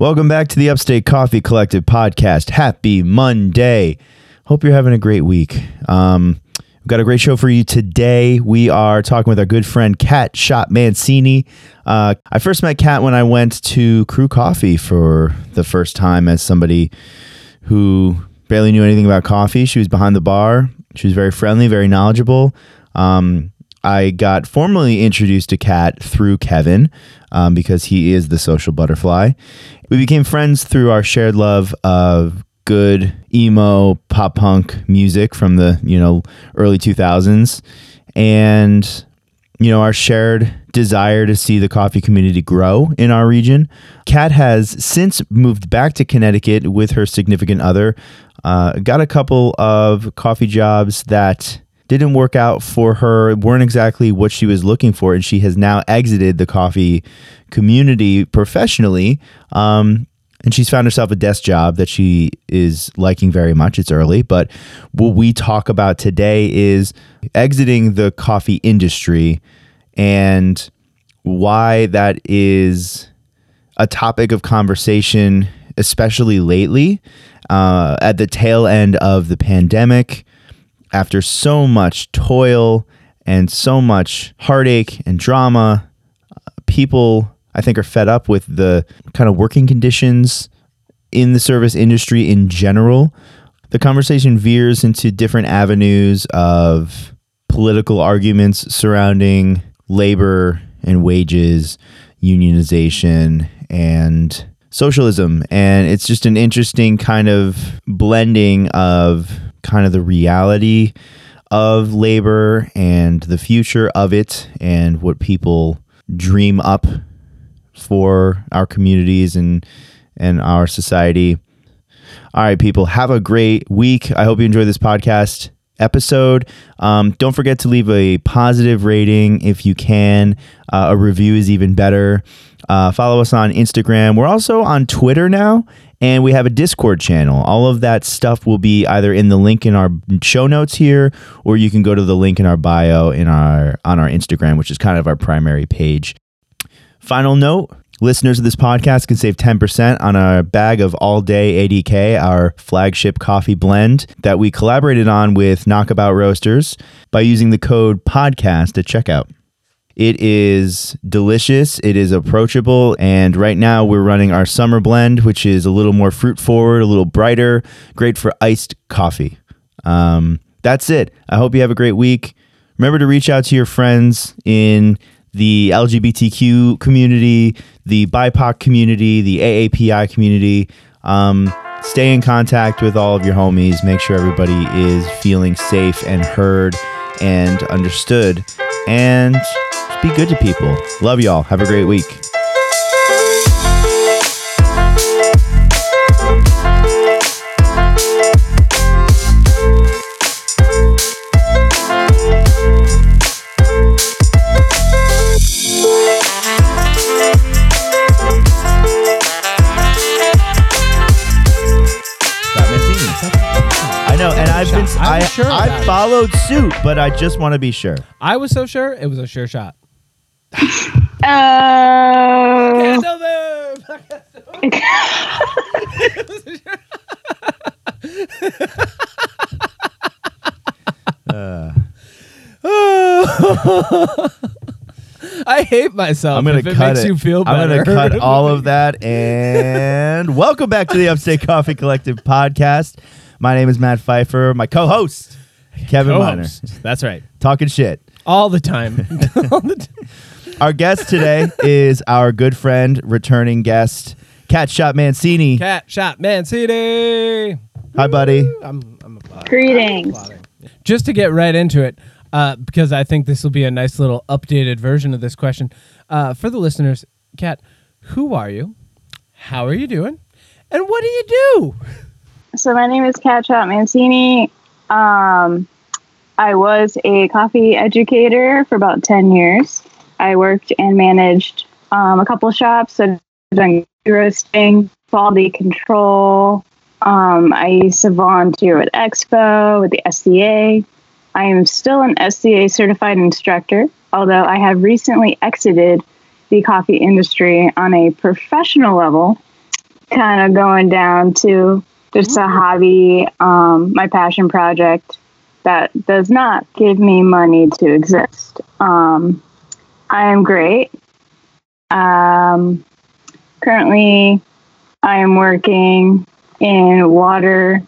Welcome back to the Upstate Coffee Collective podcast. Happy Monday. Hope you're having a great week. Um, we've got a great show for you today. We are talking with our good friend Kat Shot Mancini. Uh, I first met Kat when I went to Kru Coffee for the first time as somebody who barely knew anything about coffee. She was behind the bar. She was very friendly, very knowledgeable. Um, I got formally introduced to Kat through Kevin um, because he is the social butterfly. We became friends through our shared love of good emo pop punk music from the you know early 2000s and you know our shared desire to see the coffee community grow in our region. Kat has since moved back to connecticut with her significant other uh, got a couple of coffee jobs that didn't work out for her, weren't exactly what she was looking for, and she has now exited the coffee community professionally. Um, and she's found herself a desk job that she is liking very much. It's early, but what we talk about today is exiting the coffee industry and why that is a topic of conversation, especially lately uh, at the tail end of the pandemic after so much toil and so much heartache and drama, uh, people, I think, are fed up with the kind of working conditions in the service industry in general. The conversation veers into different avenues of political arguments surrounding labor and wages, unionization, and socialism. And it's just an interesting kind of blending of kind of the reality of labor and the future of it and what people dream up for our communities and and our society. All right, people, have a great week. I hope you enjoy this podcast episode. Um, don't forget to leave a positive rating if you can. Uh, a review is even better. Uh, follow us on Instagram. We're also on Twitter now, and we have a Discord channel. All of that stuff will be either in the link in our show notes here, or you can go to the link in our bio in our on our Instagram, which is kind of our primary page. Final note. Listeners of this podcast can save 10% on a bag of All Day ADK, our flagship coffee blend that we collaborated on with Knockabout Roasters by using the code PODCAST at checkout. It is delicious, it is approachable, and right now we're running our summer blend, which is a little more fruit forward, a little brighter, great for iced coffee. Um, that's it. I hope you have a great week. Remember to reach out to your friends in the LGBTQ community, the BIPOC community, the AAPI community. Um, stay in contact with all of your homies. Make sure everybody is feeling safe and heard and understood. And be good to people. Love y'all. Have a great week. I know, and I've been I I, sure I followed suit, but I just want to be sure. I was so sure it was a sure shot. Oh. I hate myself. I'm gonna if it cut makes it. you feel I'm gonna cut all of that. And welcome back to the Upstate Coffee Collective podcast. My name is Matt Pfeiffer. My co-host Kevin Miner, Co-host. That's right. talking shit. All the time. All the t- Our guest today is our good friend, returning guest, Cat Shot Mancini. Cat shot Mancini. Hi, buddy. I'm, I'm applauding. Greetings. applauding. Just to get right into it, uh, because I think this will be a nice little updated version of this question. Uh, for the listeners, Cat, who are you? How are you doing? And what do you do? So my name is Cat Shot Mancini. Um, I was a coffee educator for about 10 years. I worked and managed um, a couple shops. So I've done roasting, quality control. Um, I used to volunteer with Expo, with the SCA. I am still an SCA certified instructor, although I have recently exited the coffee industry on a professional level kind of going down to just a hobby, um, my passion project that does not give me money to exist. Um, I am great. Um, currently, I am working in water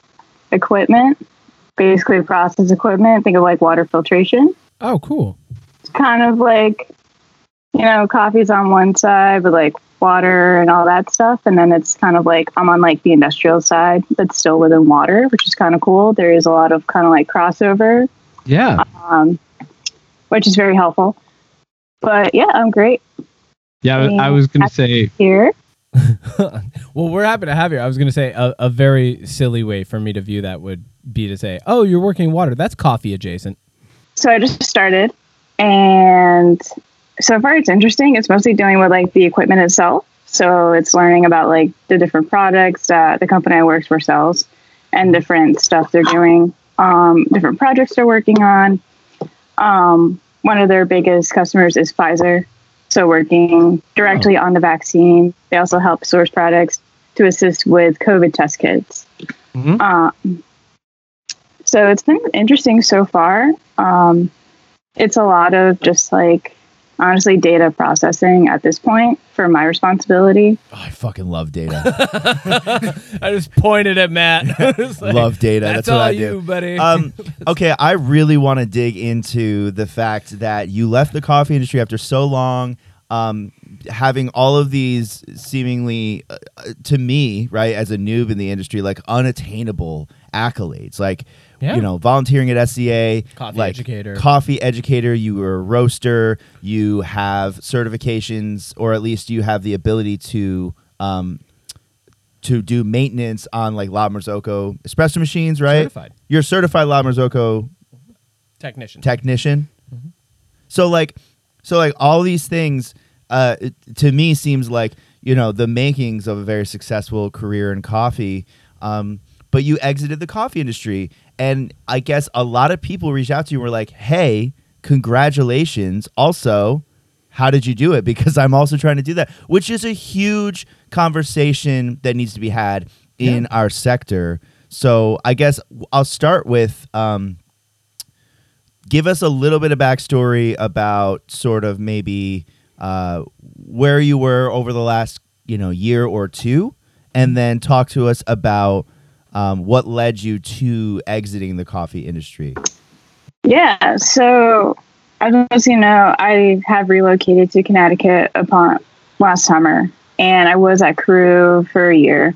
equipment, basically process equipment. Think of like water filtration. Oh, cool. It's kind of like, you know, coffee's on one side, but like water and all that stuff. And then it's kind of like I'm on like the industrial side, but still within water, which is kind of cool. There is a lot of kind of like crossover, Yeah. um, which is very helpful. But yeah, I'm great Yeah. I- I was going to say, here. well, we're happy to have you. I was going to say a, a very silly way for me to view that would be to say, "Oh, you're working water. That's coffee adjacent." So I just started, and so far it's interesting. It's mostly dealing with like the equipment itself. So it's learning about like the different products that the company I work for sells, and different stuff they're doing, um, different projects they're working on. Um, one of their biggest customers is Pfizer, so working directly on the vaccine. They also help source products to assist with COVID test kits. Mhm. Um, so it's been interesting so far. Um, it's a lot of just like honestly data processing at this point for my responsibility. Oh, I fucking love data. I just pointed at Matt. Like, love data. That's, That's, what all I do. buddy. um, okay, I really want to dig into the fact that you left the coffee industry after so long, um, having all of these seemingly, uh, uh, to me, right, as a noob in the industry, like unattainable accolades, like Yeah. you know, volunteering at SCA, Coffee like educator. coffee educator. You were a roaster. You have certifications, or at least you have the ability to. Um, to do maintenance on like La Marzocco espresso machines, right? Certified You're a certified La Marzocco technician. technician. So like, so like all these things, uh, it- to me seems like you know the makings of a very successful career in coffee. Um, but you exited the coffee industry, and I guess a lot of people reached out to you and were like, "Hey, congratulations!" Also, how did you do it? Because I'm also trying to do that, which is a huge conversation that needs to be had in our sector. So I guess I'll start with. Um, give us a little bit of backstory about sort of maybe uh, where you were over the last you know year or two, and then talk to us about um, what led you to exiting the coffee industry. Yeah, so as you know, I have relocated to Connecticut upon last summer, and I was at Kru for a year.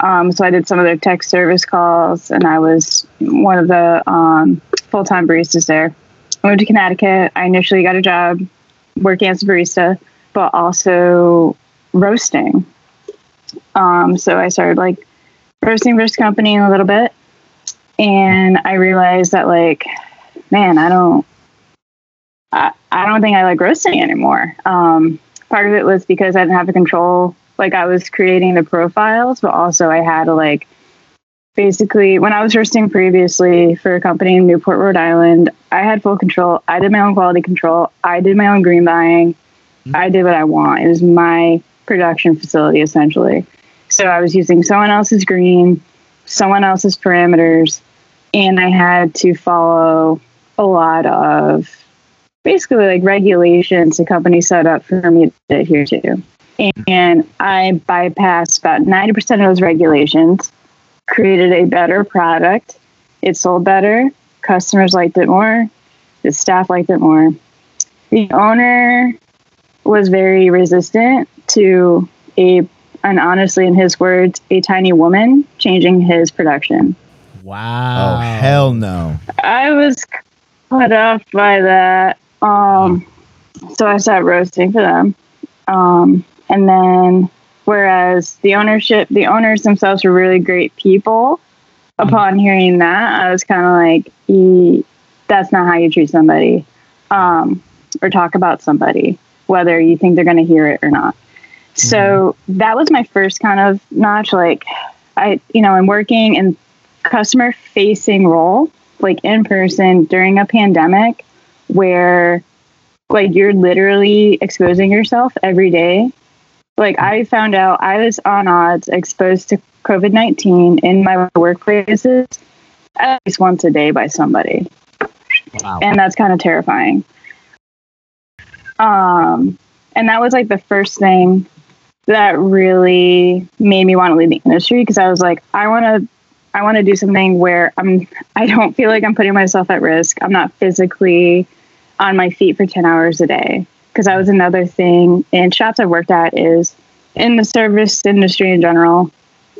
Um, so I did some of their tech service calls, and I was one of the um, full time baristas there. I moved to Connecticut. I initially got a job working as a barista, but also roasting. Um, so I started like roasting this company a little bit, and I realized that like man, I don't, I, I don't think I like roasting anymore. Um, part of it was because I didn't have the control. Like I was creating the profiles, but also I had to like, basically when I was roasting previously for a company in Newport, Rhode Island, I had full control. I did my own quality control. I did my own green buying. I did what I want. It was my production facility essentially. So I was using someone else's green, someone else's parameters, and I had to follow a lot of basically like regulations the company set up for me to adhere to. And I bypassed about 90% of those regulations, created a better product. It sold better. Customers liked it more. The staff liked it more. The owner was very resistant to a, and honestly, in his words, a tiny woman changing his production. wow. Oh hell no! I was put off by that. Um, so I started roasting for them. Um, and then, whereas the ownership, the owners themselves were really great people. Upon hearing that, I was kind of like, e- "That's not how you treat somebody, um, or talk about somebody, whether you think they're going to hear it or not." So that was my first kind of notch. Like, I, you know, I'm working in customer facing role like in person during a pandemic where like you're literally exposing yourself every day Like I found out I was on odds exposed to COVID 19 in my workplaces at least once a day by somebody. Wow. And that's kind of terrifying. Um, and that was like the first thing that really made me want to leave the industry because I was like, I want to, I want to do something where I'm, I don't feel like I'm putting myself at risk. I'm not physically on my feet for 10 hours a day. Because that was another thing in shops I've worked at is in the service industry in general.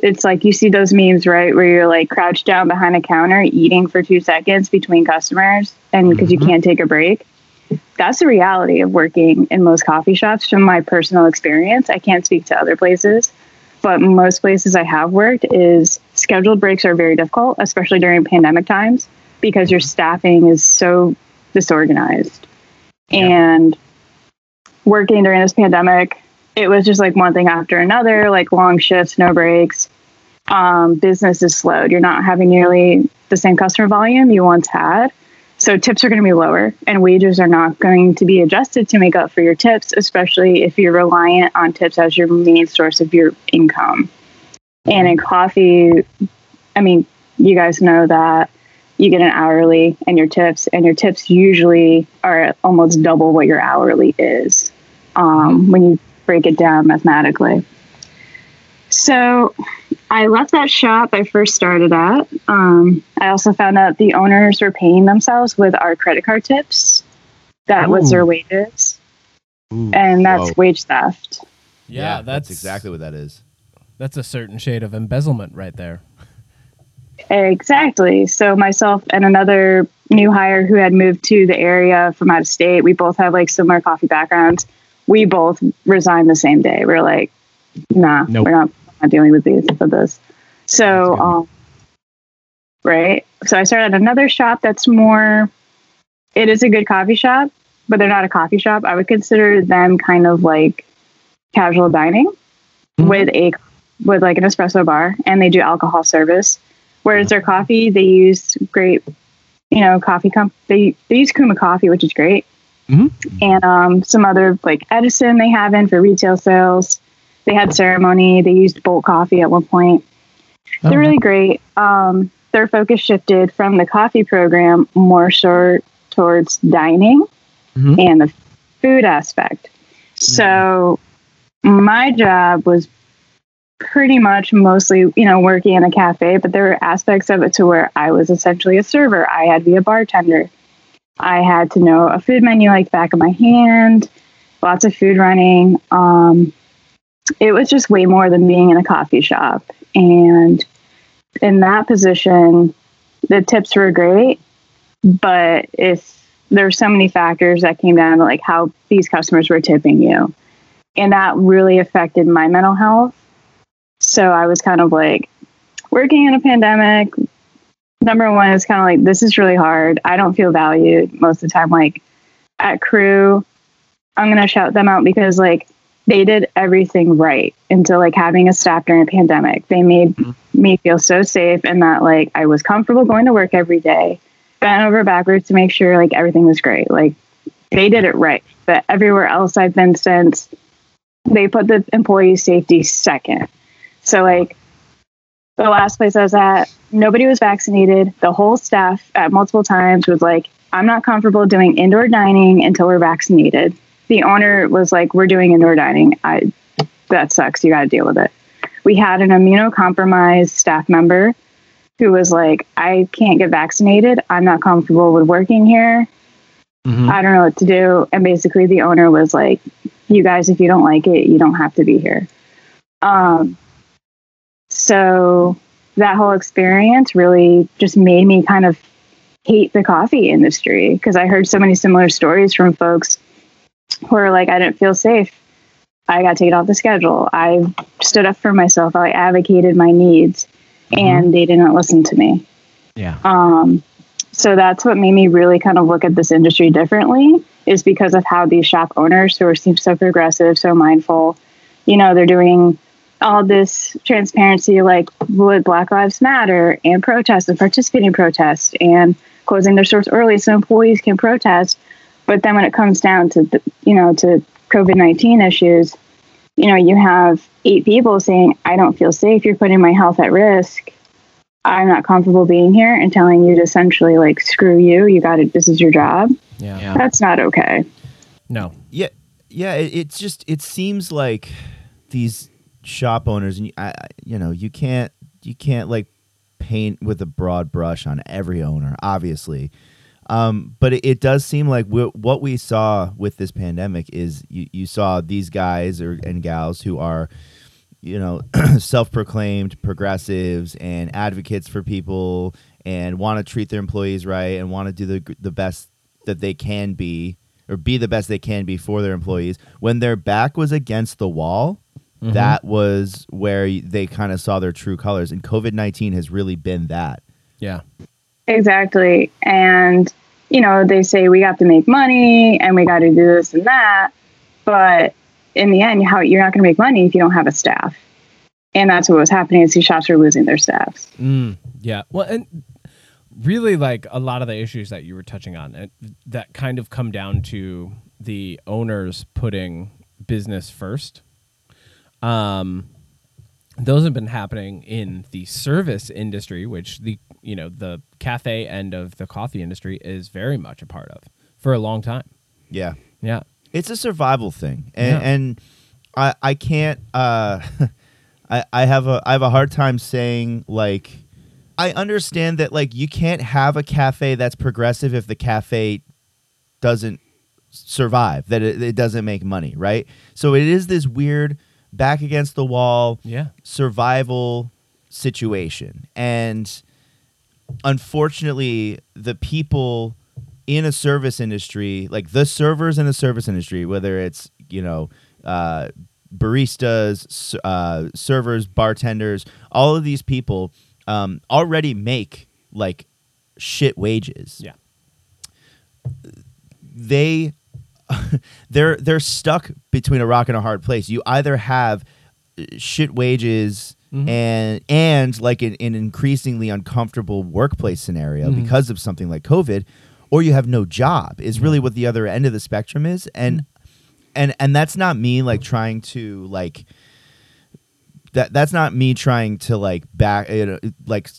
It's like you see those memes, right, where you're like crouched down behind a counter eating for two seconds between customers and because you Mhm. can't take a break that's the reality of working in most coffee shops from my personal experience. I can't speak to other places, but most places I have worked is scheduled breaks are very difficult, especially during pandemic times because your staffing is so disorganized. And working during this pandemic, it was just like one thing after another, like long shifts, no breaks. Um, business is slowed. You're not having nearly the same customer volume you once had. So tips are going to be lower and wages are not going to be adjusted to make up for your tips, especially if you're reliant on tips as your main source of your income. And in coffee, I mean, you guys know that you get an hourly and your tips, and your tips usually are almost double what your hourly is um, when you break it down mathematically. So I left that shop I first started at. Um, I also found out the owners were paying themselves with our credit card tips. That was their wages, Ooh. and that's Whoa. wage theft. Yeah, that's, exactly what that is. That's a certain shade of embezzlement right there. Exactly. So myself and another new hire who had moved to the area from out of state, we both have like similar coffee backgrounds. We both resigned the same day. We are like, nah, Nope. we're not, not dealing with these with this. So um right. So I started at another shop that's more it is a good coffee shop, but they're not a coffee shop. I would consider them kind of like casual dining Mhm. with a with like an espresso bar and they do alcohol service. Whereas their coffee, they use great, you know, coffee comp. They they use Kuma coffee, which is great, Mhm. and um, some other like Edison they have in for retail sales. They had ceremony. They used Bolt coffee at one point. They're Oh, really great. Um, their focus shifted from the coffee program more so towards dining Mhm. and the food aspect. So my job was pretty much mostly, you know, working in a cafe, but there were aspects of it to where I was essentially a server. I had to be a bartender. I had to know a food menu like the back of my hand, lots of food running. Um, it was just way more than being in a coffee shop. And in that position, the tips were great, but if there were so many factors that came down to like how these customers were tipping you, and that really affected my mental health. So I was kind of like working in a pandemic. Number one is kind of like this is really hard. I don't feel valued most of the time. Like at Kru, I'm gonna shout them out because like they did everything right until like having a staff during a pandemic. They made mm-hmm. me feel so safe and that like I was comfortable going to work every day, bent over backwards to make sure like everything was great. Like they did it right. But everywhere else I've been since, they put the employee safety second. So like the last place I was at, nobody was vaccinated. The whole staff at multiple times was like, I'm not comfortable doing indoor dining until we're vaccinated. The owner was like, We're doing indoor dining. I that sucks. You gotta deal with it. We had an immunocompromised staff member who was like, I can't get vaccinated. I'm not comfortable with working here. Mhm. I don't know what to do. And basically, the owner was like, "You guys, if you don't like it, you don't have to be here." Um, so that whole experience really just made me kind of hate the coffee industry because I heard so many similar stories from folks who are like, "I didn't feel safe. I got taken off the schedule. I stood up for myself. I advocated my needs, and they didn't listen to me." Yeah. Um, so that's what made me really kind of look at this industry differently is because of how these shop owners who are seem so progressive, so mindful, you know, they're doing all this transparency like would Black Lives Matter and protest and participating in protest and closing their stores early so employees can protest. But then when it comes down to the, you know to COVID nineteen issues, you know, you have eight people saying, I don't feel safe. You're putting my health at risk. I'm not comfortable being here and telling you to essentially like, screw you. You got it. This is your job. Yeah. Yeah. That's not okay. No. Yeah, yeah. It, it's just it seems like these shop owners, and I, I- you know, you can't you can't like paint with a broad brush on every owner, obviously. Um, but it, it does seem like we, what we saw with this pandemic is you, you saw these guys or and gals who are, you know, self-proclaimed progressives and advocates for people and want to treat their employees right and want to do the the best that they can be or be the best they can be for their employees. When their back was against the wall, that was where they kind of saw their true colors. And COVID nineteen has really been that. Yeah. Exactly. And, you know, they say we got to make money and we got to do this and that. But in the end, how you're not going to make money if you don't have a staff. And that's what was happening is these shops are losing their staffs. Mm, yeah. Well, and really, like a lot of the issues that you were touching on, uh, that kind of come down to the owners putting business first. Um, those have been happening in the service industry, which the you know the cafe end of the coffee industry is very much a part of for a long time. Yeah. Yeah. It's a survival thing. And Yeah. and I I can't uh I, I have a I have a hard time saying like I understand that like you can't have a cafe that's progressive if the cafe doesn't survive, that it, it doesn't make money, right? So it is this weird back against the wall Yeah. survival situation. And unfortunately, the people in a service industry, like the servers in a service industry, whether it's, you know, uh, baristas, uh, servers, bartenders, all of these people um, already make like shit wages Yeah. they they're they're stuck between a rock and a hard place. You either have uh, shit wages Mhm. and and like an, an increasingly uncomfortable workplace scenario Mhm. because of something like COVID, or you have no job. Is really what the other end of the spectrum is, and and and that's not me like trying to like that that's not me trying to like back you know, like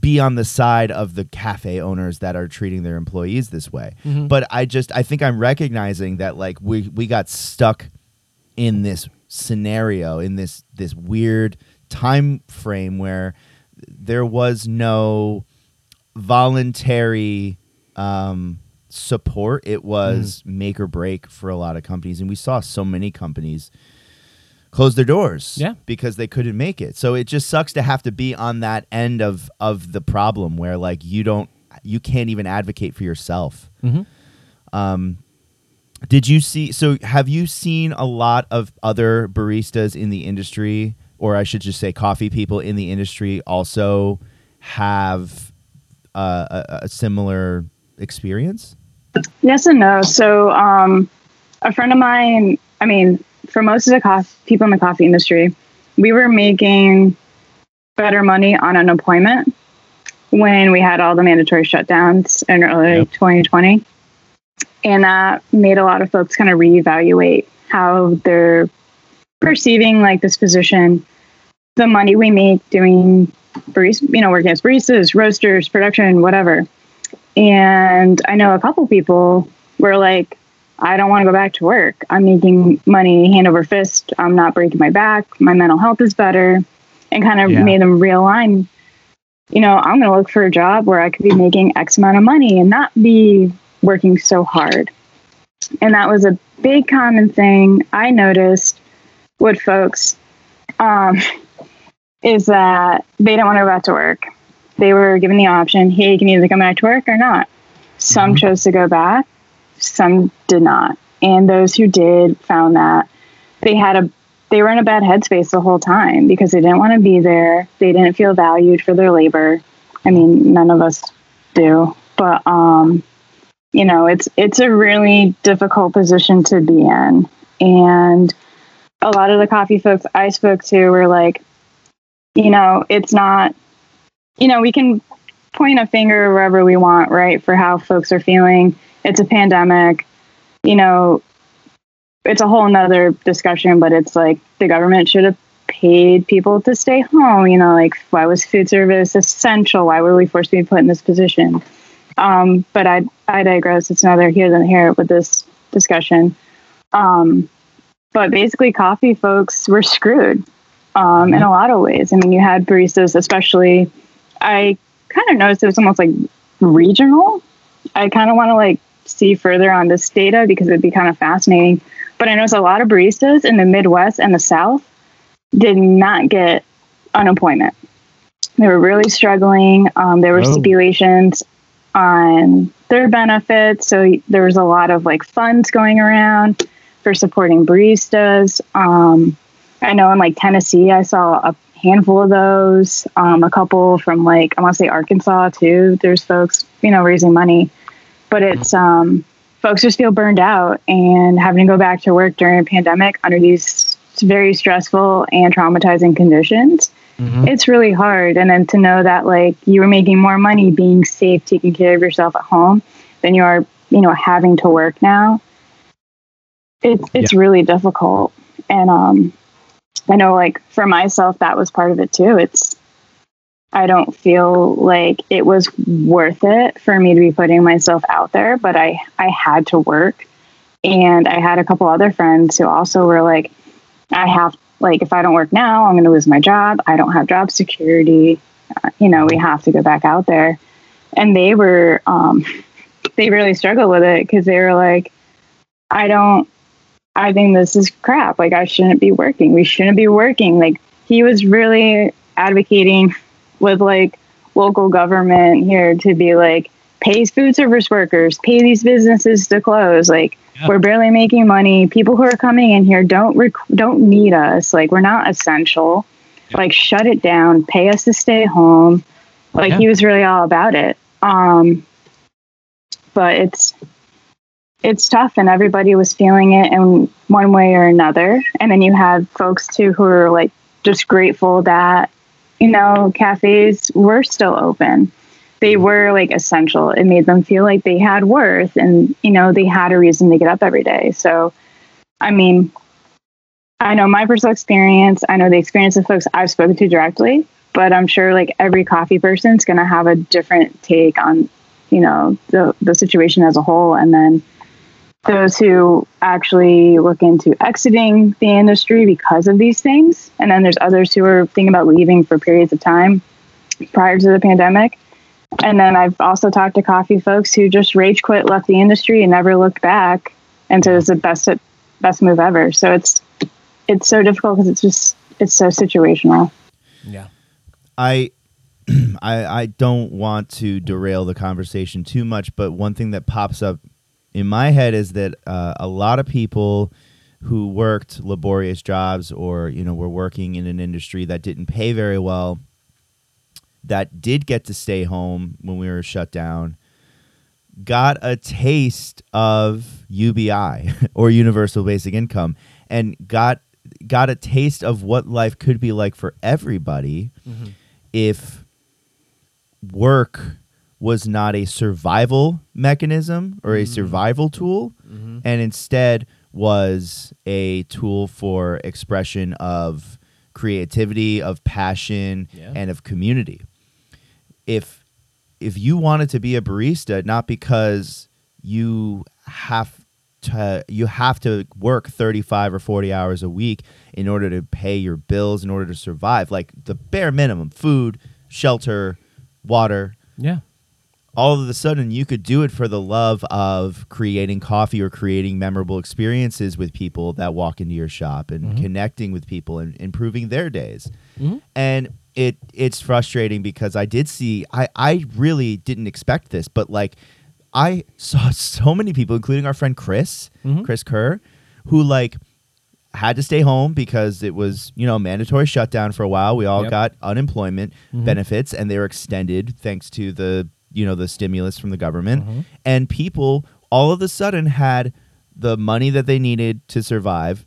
be on the side of the cafe owners that are treating their employees this way. Mhm. But I just I think I'm recognizing that like we we got stuck in this scenario in this this weird time frame where there was no voluntary um support it was make or break for a lot of companies and we saw so many companies close their doors Yeah. because they couldn't make it so it just sucks to have to be on that end of of the problem where like you don't you can't even advocate for yourself Mm-hmm. um, did you see? So, have you seen a lot of other baristas in the industry, or I should just say, coffee people in the industry, also have uh, a, a similar experience? Yes and no. So, um, a friend of mine, I mean, for most of the coffee, people in the coffee industry, we were making better money on unemployment when we had all the mandatory shutdowns in early Yep. 2020. And that made a lot of folks kind of reevaluate how they're perceiving like this position, the money we make doing barista, you know, working as baristas, roasters, production, whatever. And I know a couple people were like, I don't want to go back to work. I'm making money hand over fist. I'm not breaking my back. My mental health is better. And kind of Yeah. made them realign. You know, I'm going to look for a job where I could be making X amount of money and not be working so hard. And that was a big common thing I noticed with folks um, is that they didn't want to go back to work. They were given the option, hey, you can either come back to work or not. Some chose to go back, some did not. And those who did found that they had a they were in a bad headspace the whole time because they didn't want to be there. They didn't feel valued for their labor. I mean, none of us do. But um, you know, it's it's a really difficult position to be in. And a lot of the coffee folks I spoke to were like, you know, it's not you know, we can point a finger wherever we want, right, for how folks are feeling. It's a pandemic. You know, it's a whole nother discussion, but it's like the government should have paid people to stay home. You know, like why was food service essential? Why were we forced to be put in this position? Um, but I I digress. It's neither here than here with this discussion. Um, but basically, coffee folks were screwed um, in a lot of ways. I mean, you had baristas, especially. I kind of noticed it was almost like regional. I kind of want to like see further on this data because it'd be kind of fascinating. But I noticed a lot of baristas in the Midwest and the South did not get unemployment. They were really struggling. Um, there were Oh. stipulations on their benefits. So there was a lot of like funds going around for supporting baristas. Um, I know in like Tennessee, I saw a handful of those. Um, a couple from like I want to say Arkansas too. There's folks you know raising money, but it's um, folks just feel burned out and having to go back to work during a pandemic under these very stressful and traumatizing conditions. Mhm. It's really hard, and then to know that like you were making more money being safe, taking care of yourself at home, than you are you know having to work now. It's it's really difficult, and um, I know like for myself that was part of it too. It's I don't feel like it was worth it for me to be putting myself out there, but I I had to work, and I had a couple other friends who also were like, I have like if I don't work now, I'm going to lose my job. I don't have job security. Uh, you know, we have to go back out there, and they were um, they really struggled with it because they were like, I don't. I think this is crap. Like I shouldn't be working. We shouldn't be working. Like he was really advocating with like local government here to be like pay food service workers, pay these businesses to close. Like Yeah. we're barely making money. People who are coming in here don't rec- don't need us. Like we're not essential. Like shut it down. Pay us to stay home. Like Yeah. he was really all about it. Um, but it's it's tough and everybody was feeling it in one way or another and then you have folks too who are like just grateful that you know cafes were still open. They mm-hmm. were like essential. It made them feel like they had worth and you know they had a reason to get up every day. So i mean i know my personal experience. I know the experience of folks i've spoken to directly but i'm sure like every coffee person's going to have a different take on you know the the situation as a whole. And then those who actually look into exiting the industry because of these things. And then there's others who are thinking about leaving for periods of time prior to the pandemic. And then i've also talked to coffee folks who just rage quit left the industry and never looked back. And so it's the best best move ever. So it's it's so difficult because it's just it's so situational. Yeah. I, I I don't want to derail the conversation too much, but one thing that pops up in my head is that uh, a lot of people who worked laborious jobs or you know were working in an industry that didn't pay very well, that did get to stay home when we were shut down, got a taste of UBI or universal basic income and got got a taste of what life could be like for everybody if work was not a survival mechanism or a mm. survival tool mm-hmm. and instead was a tool for expression of creativity of passion Yeah. and of community if if you wanted to be a barista not because you have to you have to work 35 or 40 hours a week in order to pay your bills in order to survive like the bare minimum food shelter water Yeah. All of a sudden you could do it for the love of creating coffee or creating memorable experiences with people that walk into your shop and connecting with people and improving their days Mhm. and it it's frustrating because i did see i i really didn't expect this but like i saw so many people including our friend chris Mhm. chris kerr who like had to stay home because it was you know mandatory shutdown for a while we all Yep. got unemployment Mhm. benefits and they were extended thanks to the you know the stimulus from the government Mhm. and people all of a sudden had the money that they needed to survive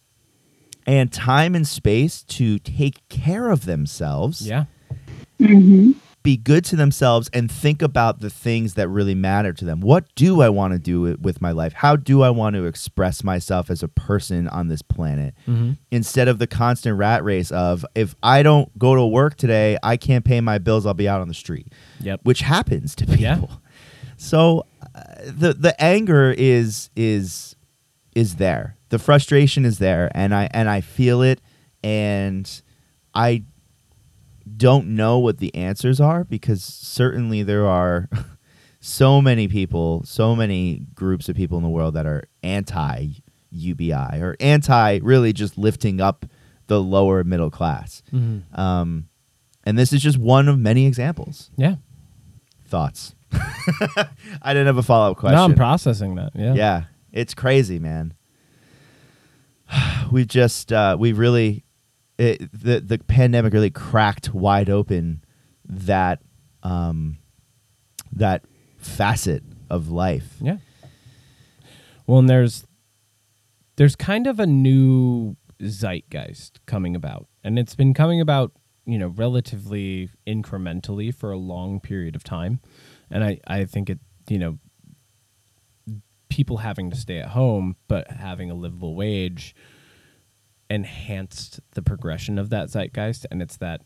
and time and space to take care of themselves Yeah. mm-hmm. Be good to themselves and think about the things that really matter to them. What do I want to do with my life? How do I want to express myself as a person on this planet? Instead of the constant rat race of if I don't go to work today, I can't pay my bills, I'll be out on the street. Yep. Which happens to people. Yeah. So uh, the the anger is is is there. The frustration is there and I and I feel it and I don't know what the answers are because certainly there are so many people, so many groups of people in the world that are anti UBI or anti really just lifting up the lower middle class. Mm-hmm. Um, and this is just one of many examples. Yeah. Thoughts? I didn't have a follow up question. No, I'm processing that. Yeah. Yeah, it's crazy, man. we just uh, we really it, the the pandemic really cracked wide open that um, that facet of life. Yeah. Well, and there's there's kind of a new zeitgeist coming about, and it's been coming about, you know, relatively incrementally for a long period of time, and I I think it you know people having to stay at home but having a livable wage enhanced the progression of that zeitgeist and it's that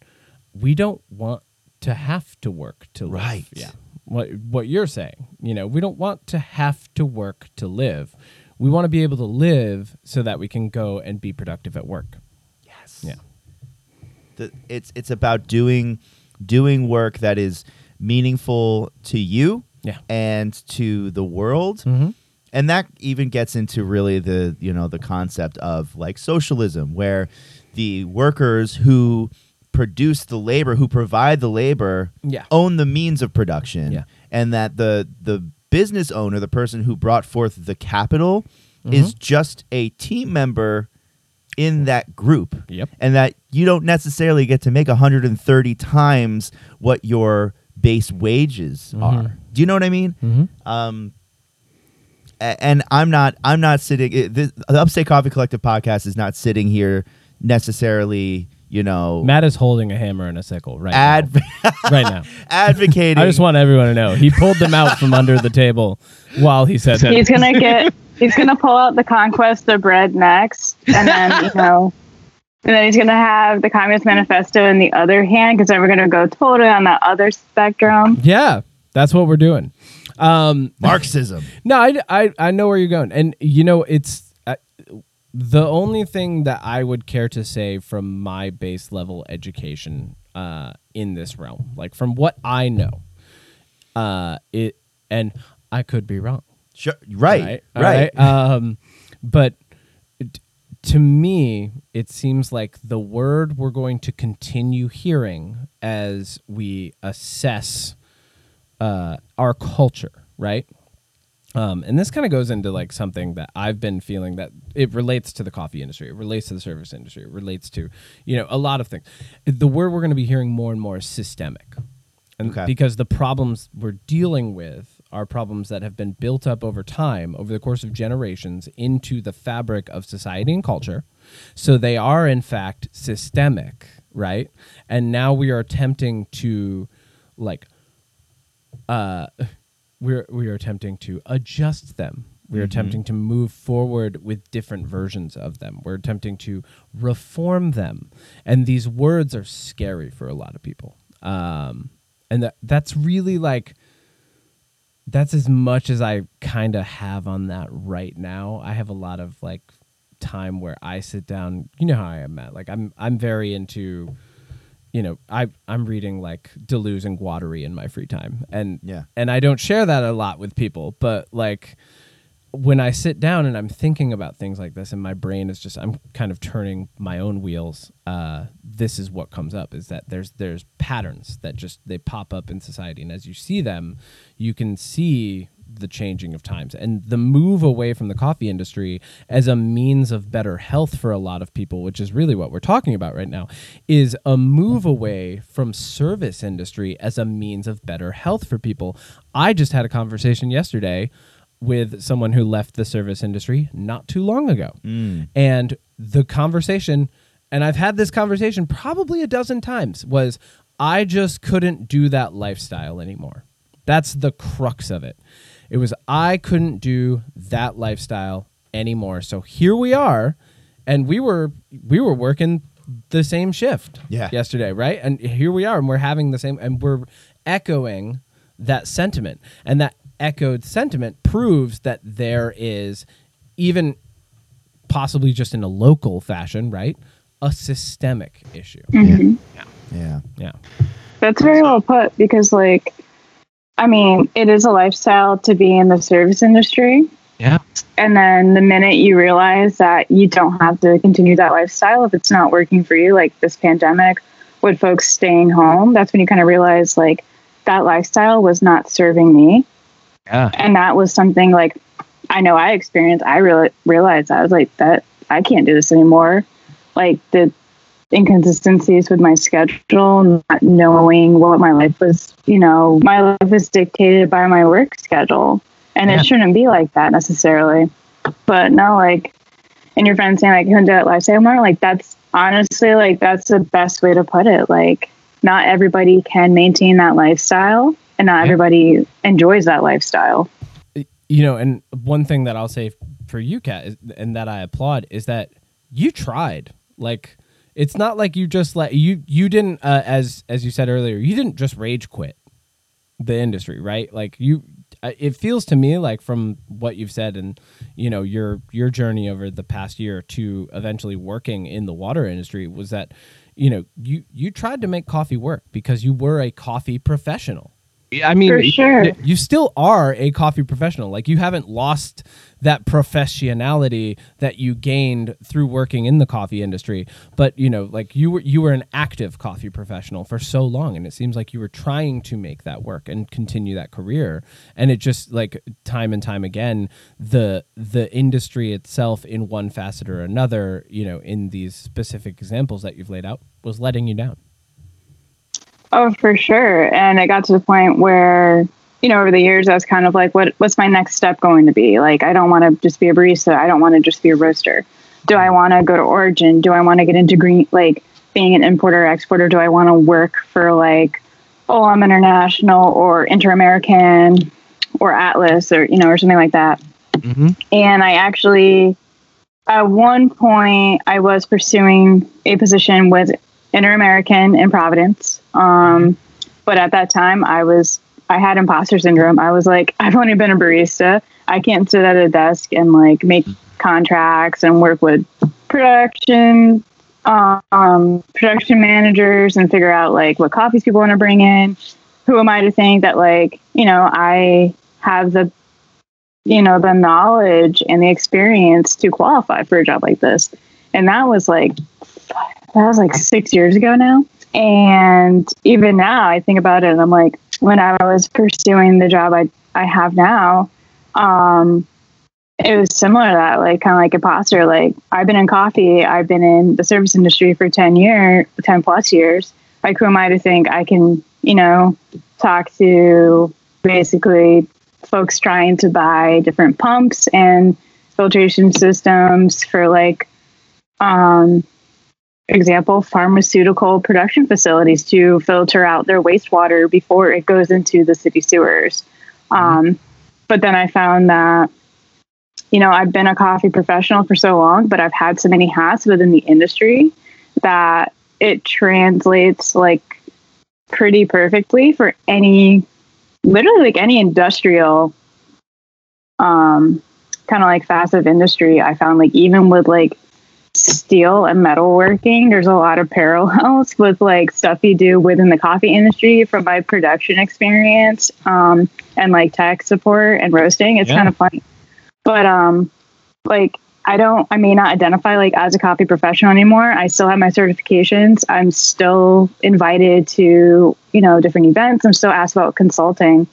we don't want to have to work to live. Right. Yeah. What what you're saying, you know, we don't want to have to work to live. We want to be able to live so that we can go and be productive at work. Yes. Yeah. The, it's it's about doing doing work that is meaningful to you Yeah. and to the world. Mm-hmm. And that even gets into really the you know the concept of like socialism where the workers who produce the labor who provide the labor Yeah. own the means of production Yeah. and that the the business owner the person who brought forth the capital Mm-hmm. is just a team member in that group Yep. and that you don't necessarily get to make 130 times what your base wages are do you know what i mean Mm-hmm. um, and I'm not I'm not sitting it- this, the Upstate Coffee Collective podcast is not sitting here necessarily you know Matt is holding a hammer and a sickle right ad- now. right now. advocating I just want everyone to know he pulled them out from under the table while he said, Said- He's gonna get. He's gonna pull out the conquest of bread next, and then you know, and then he's gonna have the Communist Manifesto in the other hand, because then we're gonna go totally on that other spectrum. "Yeah, that's what we're doing." Um, Marxism. No, I, I, I know where you're going. And, you know, it's uh, the only thing that I would care to say from my base level education uh, in this realm, like from what I know, uh, it, and I could be wrong. Sure, right, right. Um, but t- to me, it seems like the word we're going to continue hearing as we assess uh, our culture, right? Um, and this kind of goes into like something that I've been feeling that it relates to the coffee industry, it relates to the service industry, it relates to you know a lot of things. The word we're going to be hearing more and more is systemic, and Okay. because the problems we're dealing with are problems that have been built up over time, over the course of generations, into the fabric of society and culture. So they are in fact systemic, right? And now we are attempting to like uh, we're we are attempting to adjust them. We're attempting to move forward with different versions of them. We're attempting to reform them, and these words are scary for a lot of people. Um, and that that's really like that's as much as I kind of have on that right now. I have a lot of like time where I sit down. You know how I am, Matt. Like I'm I'm very into you know, I I'm reading like Deleuze and Guattari in my free time, and Yeah. and I don't share that a lot with people, but like when I sit down and I'm thinking about things like this, and my brain is just I'm kind of turning my own wheels. Uh, this is what comes up: is that there's there's patterns that just they pop up in society, and as you see them, you can see the changing of times. And the move away from the coffee industry as a means of better health for a lot of people which is really what we're talking about right now is a move away from service industry as a means of better health for people. I just had a conversation yesterday with someone who left the service industry not too long ago. Mm. And the conversation and i've had this conversation probably a dozen times was I just couldn't do that lifestyle anymore. That's the crux of it. It was I couldn't do that lifestyle anymore. So here we are, and we were we were working the same shift Yeah. yesterday, right? And here we are, and we're having the same, and we're echoing that sentiment, and that echoed sentiment proves that there is even possibly just in a local fashion, right? A systemic issue. Mhm. Yeah. Yeah. That's very well put because, like, I mean, it is a lifestyle to be in the service industry. Yeah. And then the minute you realize that you don't have to continue that lifestyle if it's not working for you, like this pandemic, with folks staying home, that's when you kind of realize, like, that lifestyle was not serving me. Yeah. And that was something like I know I experienced. I really realized I was like, that I can't do this anymore. Like, the inconsistencies with my schedule, not knowing what my life was, you know, my life is dictated by my work schedule. And Yeah. it shouldn't be like that necessarily. But no, like, and your friend saying, like, couldn't do it lifestyle more, like, that's honestly, like, that's the best way to put it. Like, not everybody can maintain that lifestyle, and not Yeah. everybody enjoys that lifestyle. you know, and one thing that I'll say for you, Kat, and that I applaud is that you tried. Like, it's not like you just let you you didn't uh, as as you said earlier, you didn't just rage quit the industry, right? Like you, uh, it feels to me like from what you've said and you know your your journey over the past year to eventually working in the water industry was that you know you you tried to make coffee work because you were a coffee professional I mean, For sure. y- you still are a coffee professional. Like you haven't lost that professionality that you gained through working in the coffee industry. But you know, like you were you were an active coffee professional for so long, and it seems like you were trying to make that work and continue that career. And it just like time and time again, the the industry itself, in one facet or another, you know, in these specific examples that you've laid out, was letting you down. Oh, for sure. And it got to the point where, you know, over the years, I was kind of like, what, what's my next step going to be? Like, I don't want to just be a barista. I don't want to just be a roaster. Do I want to go to Origin? Do I want to get into green, like being an importer or exporter? Do I want to work for like Olam International or Inter American or Atlas or, you know, or something like that? mhm. and I actually, at one point, I was pursuing a position with Inter American in Providence. Um, but at that time, I was I had imposter syndrome. I was like, I've only been a barista. I can't sit at a desk and like make contracts and work with production um, production managers and figure out like what coffees people want to bring in. Who am I to think that like you know I have the you know the knowledge and the experience to qualify for a job like this and that was like that was like six years ago now and even now i think about it and i'm like when i was pursuing the job i, I have now um, it was similar to that like kind of like imposter like i've been in coffee i've been in the service industry for 10 year 10 plus years. Like who am i to think i can you know talk to basically folks trying to buy different pumps and filtration systems for like um example pharmaceutical production facilities to filter out their wastewater before it goes into the city sewers. Um but then i found that you know i've been a coffee professional for so long but i've had so many hats within the industry that it translates like pretty perfectly for any literally like any industrial um kind of like facet of industry i found like even with like steel and metalworking there's a lot of parallels with like stuff you do within the coffee industry from my production experience um and like tech support and roasting it's Yeah. kind of funny but um like I don't, I may not identify like as a coffee professional anymore. I still have my certifications. I'm still invited to, you know, different events. I'm still asked about consulting.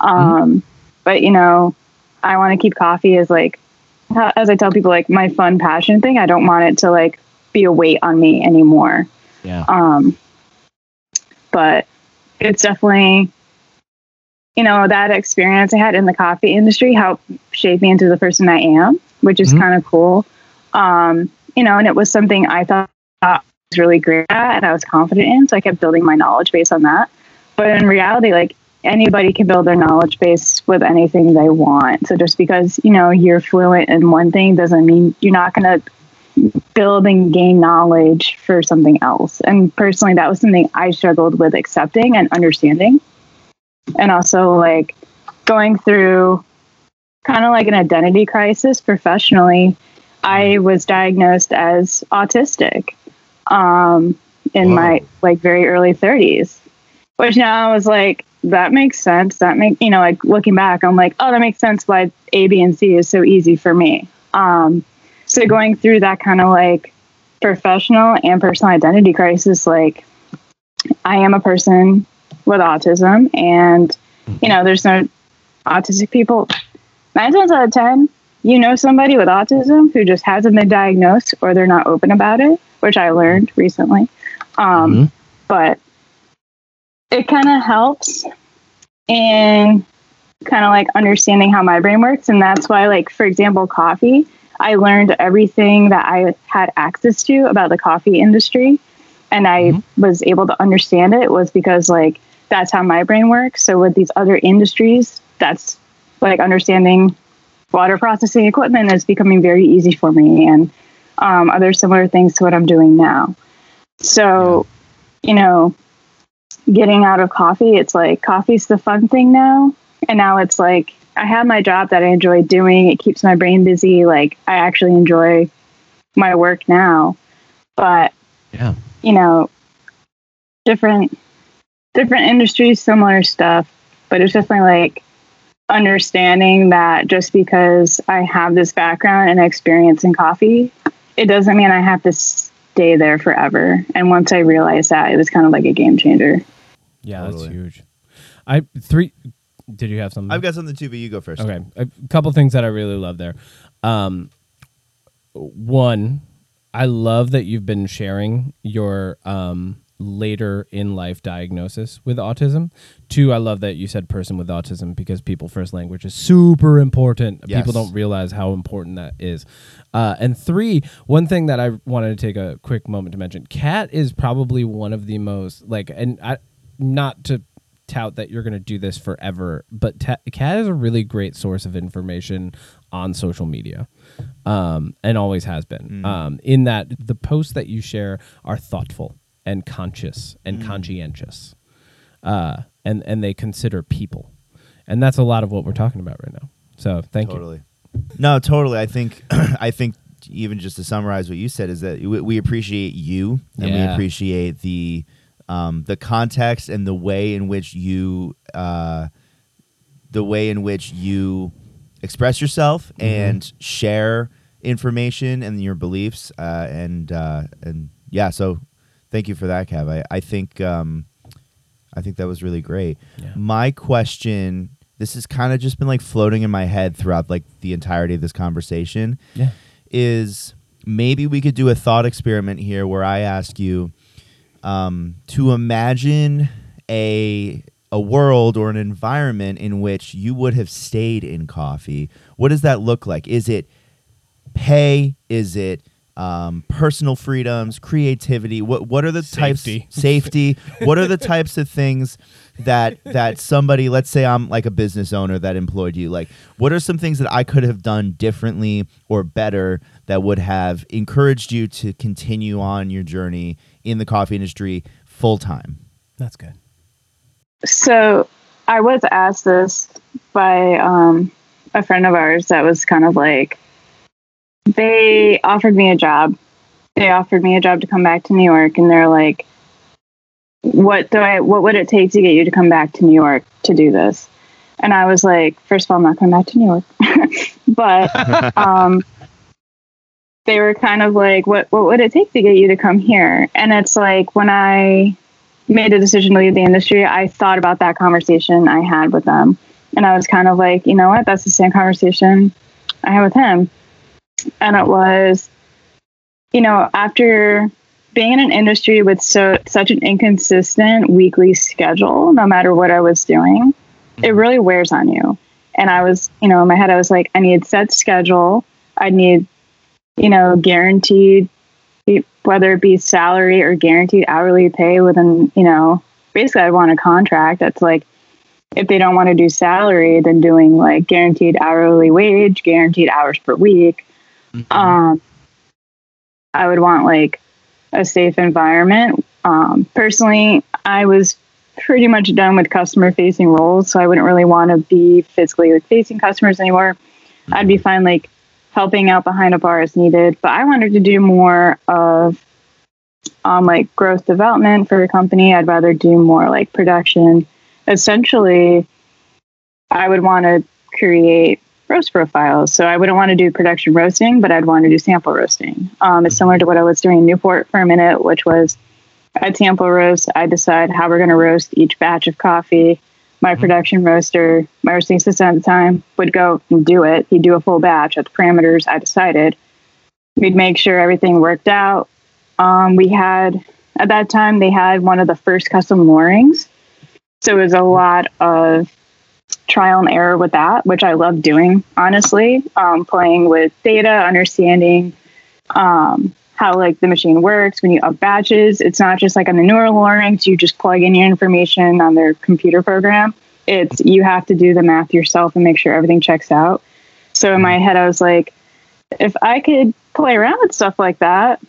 Um, But, you know, I want to keep coffee as like, as I tell people, like my fun passion thing. I don't want it to like be a weight on me anymore. Yeah. Um, but it's definitely, you know, that experience I had in the coffee industry helped shape me into the person I am, which is Mhm. kind of cool. Um, you know, and it was something I thought I was really great at and I was confident in. So I kept building my knowledge base on that. But in reality, like anybody can build their knowledge base with anything they want. So just because, you know, you're fluent in one thing doesn't mean you're not going to build and gain knowledge for something else. And personally, that was something I struggled with accepting and understanding. And also, like, going through kind of like an identity crisis professionally. I was diagnosed as autistic um, in Whoa. my like very early 30s, which now I was like, that makes sense. That make you know, like looking back, I'm like, oh, that makes sense why A, B, and C is so easy for me. Um, so going through that kind of like professional and personal identity crisis, like I am a person with autism, and you know, there's no autistic people. Nine times out of ten, you know somebody with autism who just hasn't been diagnosed or they're not open about it, which I learned recently. Um, Mhm. But it kind of helps in kind of like understanding how my brain works. And that's why, like, for example, coffee, I learned everything that I had access to about the coffee industry. And I Mhm. was able to understand it was because, like, that's how my brain works. So with these other industries, that's like understanding water processing equipment is becoming very easy for me and um, other similar things to what I'm doing now. So, you know, getting out of coffee, it's like coffee's the fun thing now. And now it's like I have my job that I enjoy doing. It keeps my brain busy. Like I actually enjoy my work now. But Yeah. you know, different different industries, similar stuff. But it's definitely like understanding that just because I have this background and experience in coffee, it doesn't mean I have to stay there forever. And once I realized that, it was kind of like a game changer. Yeah, Totally. that's huge. I three. Did you have something? I've got something too, but you go first. Okay, a couple things that I really love there. Um, one, I love that you've been sharing your um, later in life diagnosis with autism. Two, I love that you said person with autism because people first language is super important. Yes. People don't realize how important that is. Uh, and three, one thing that I wanted to take a quick moment to mention: Kat is probably one of the most like, and I not to tout that you're going to do this forever, but Kat is a really great source of information on social media, um, and always has been. Um, in that the posts that you share are thoughtful and conscious and conscientious, uh, and and they consider people, and that's a lot of what we're talking about right now. So thank you. totally. No, totally. I think I think even just to summarize what you said is that we, we appreciate you and we appreciate the um, the context and the way in which you uh, the way in which you express yourself Mm-hmm. and share information and your beliefs uh, and uh, and yeah. So thank you for that, Kev. I, I think um, I think that was really great. Yeah. My question, this has kind of just been like floating in my head throughout like the entirety of this conversation, Yeah. is maybe we could do a thought experiment here where I ask you um, to imagine a a world or an environment in which you would have stayed in coffee. What does that look like? Is it pay? Is it um, personal freedoms, creativity? What what are the Safety. types safety? what are the types of things that that somebody, let's say I'm like a business owner that employed you, like what are some things that I could have done differently or better that would have encouraged you to continue on your journey in the coffee industry full time? That's good. So I was asked this by um, a friend of ours that was kind of like, they offered me a job. They offered me a job to come back to New York, and they're like, "What do I? What would it take to get you to come back to New York to do this?" And I was like, first of all, I'm not coming back to New York, but um, they were kind of like, "What? What would it take to get you to come here?" And it's like when I made a decision to leave the industry, I thought about that conversation I had with them. And I was kind of like, you know what? That's the same conversation I had with him. And it was, you know, after being in an industry with so such an inconsistent weekly schedule, no matter what I was doing, it mm-hmm. really wears on you. And I was, you know, in my head, I was like, I need set schedule. I need, you know, guaranteed whether it be salary or guaranteed hourly pay within, you know, basically I want a contract that's like, if they don't want to do salary, then doing like guaranteed hourly wage, guaranteed hours per week. Um, I would want like a safe environment. Um, personally, I was pretty much done with customer facing roles, so I wouldn't really want to be physically like facing customers anymore. I'd be fine like helping out behind a bar as needed, but I wanted to do more of um, like growth development for a company. I'd rather do more like production. Essentially, I would want to create roast profiles. So I wouldn't want to do production roasting, but I'd want to do sample roasting. Um, it's similar to what I was doing in Newport for a minute, which was I'd sample roast. I decide how we're going to roast each batch of coffee. My production roaster, my roasting assistant at the time, would go and do it. He'd do a full batch at the parameters I decided. We'd make sure everything worked out. Um, we had, at that time, they had one of the first custom Lorings. So it was a lot of trial and error with that, which I love doing, honestly. Um, playing with data, understanding um, how like the machine works when you up batches. It's not just like on the newer Lorings, you just plug in your information on their computer program. It's you have to do the math yourself and make sure everything checks out. So in my head, I was like, if I could play around with stuff like that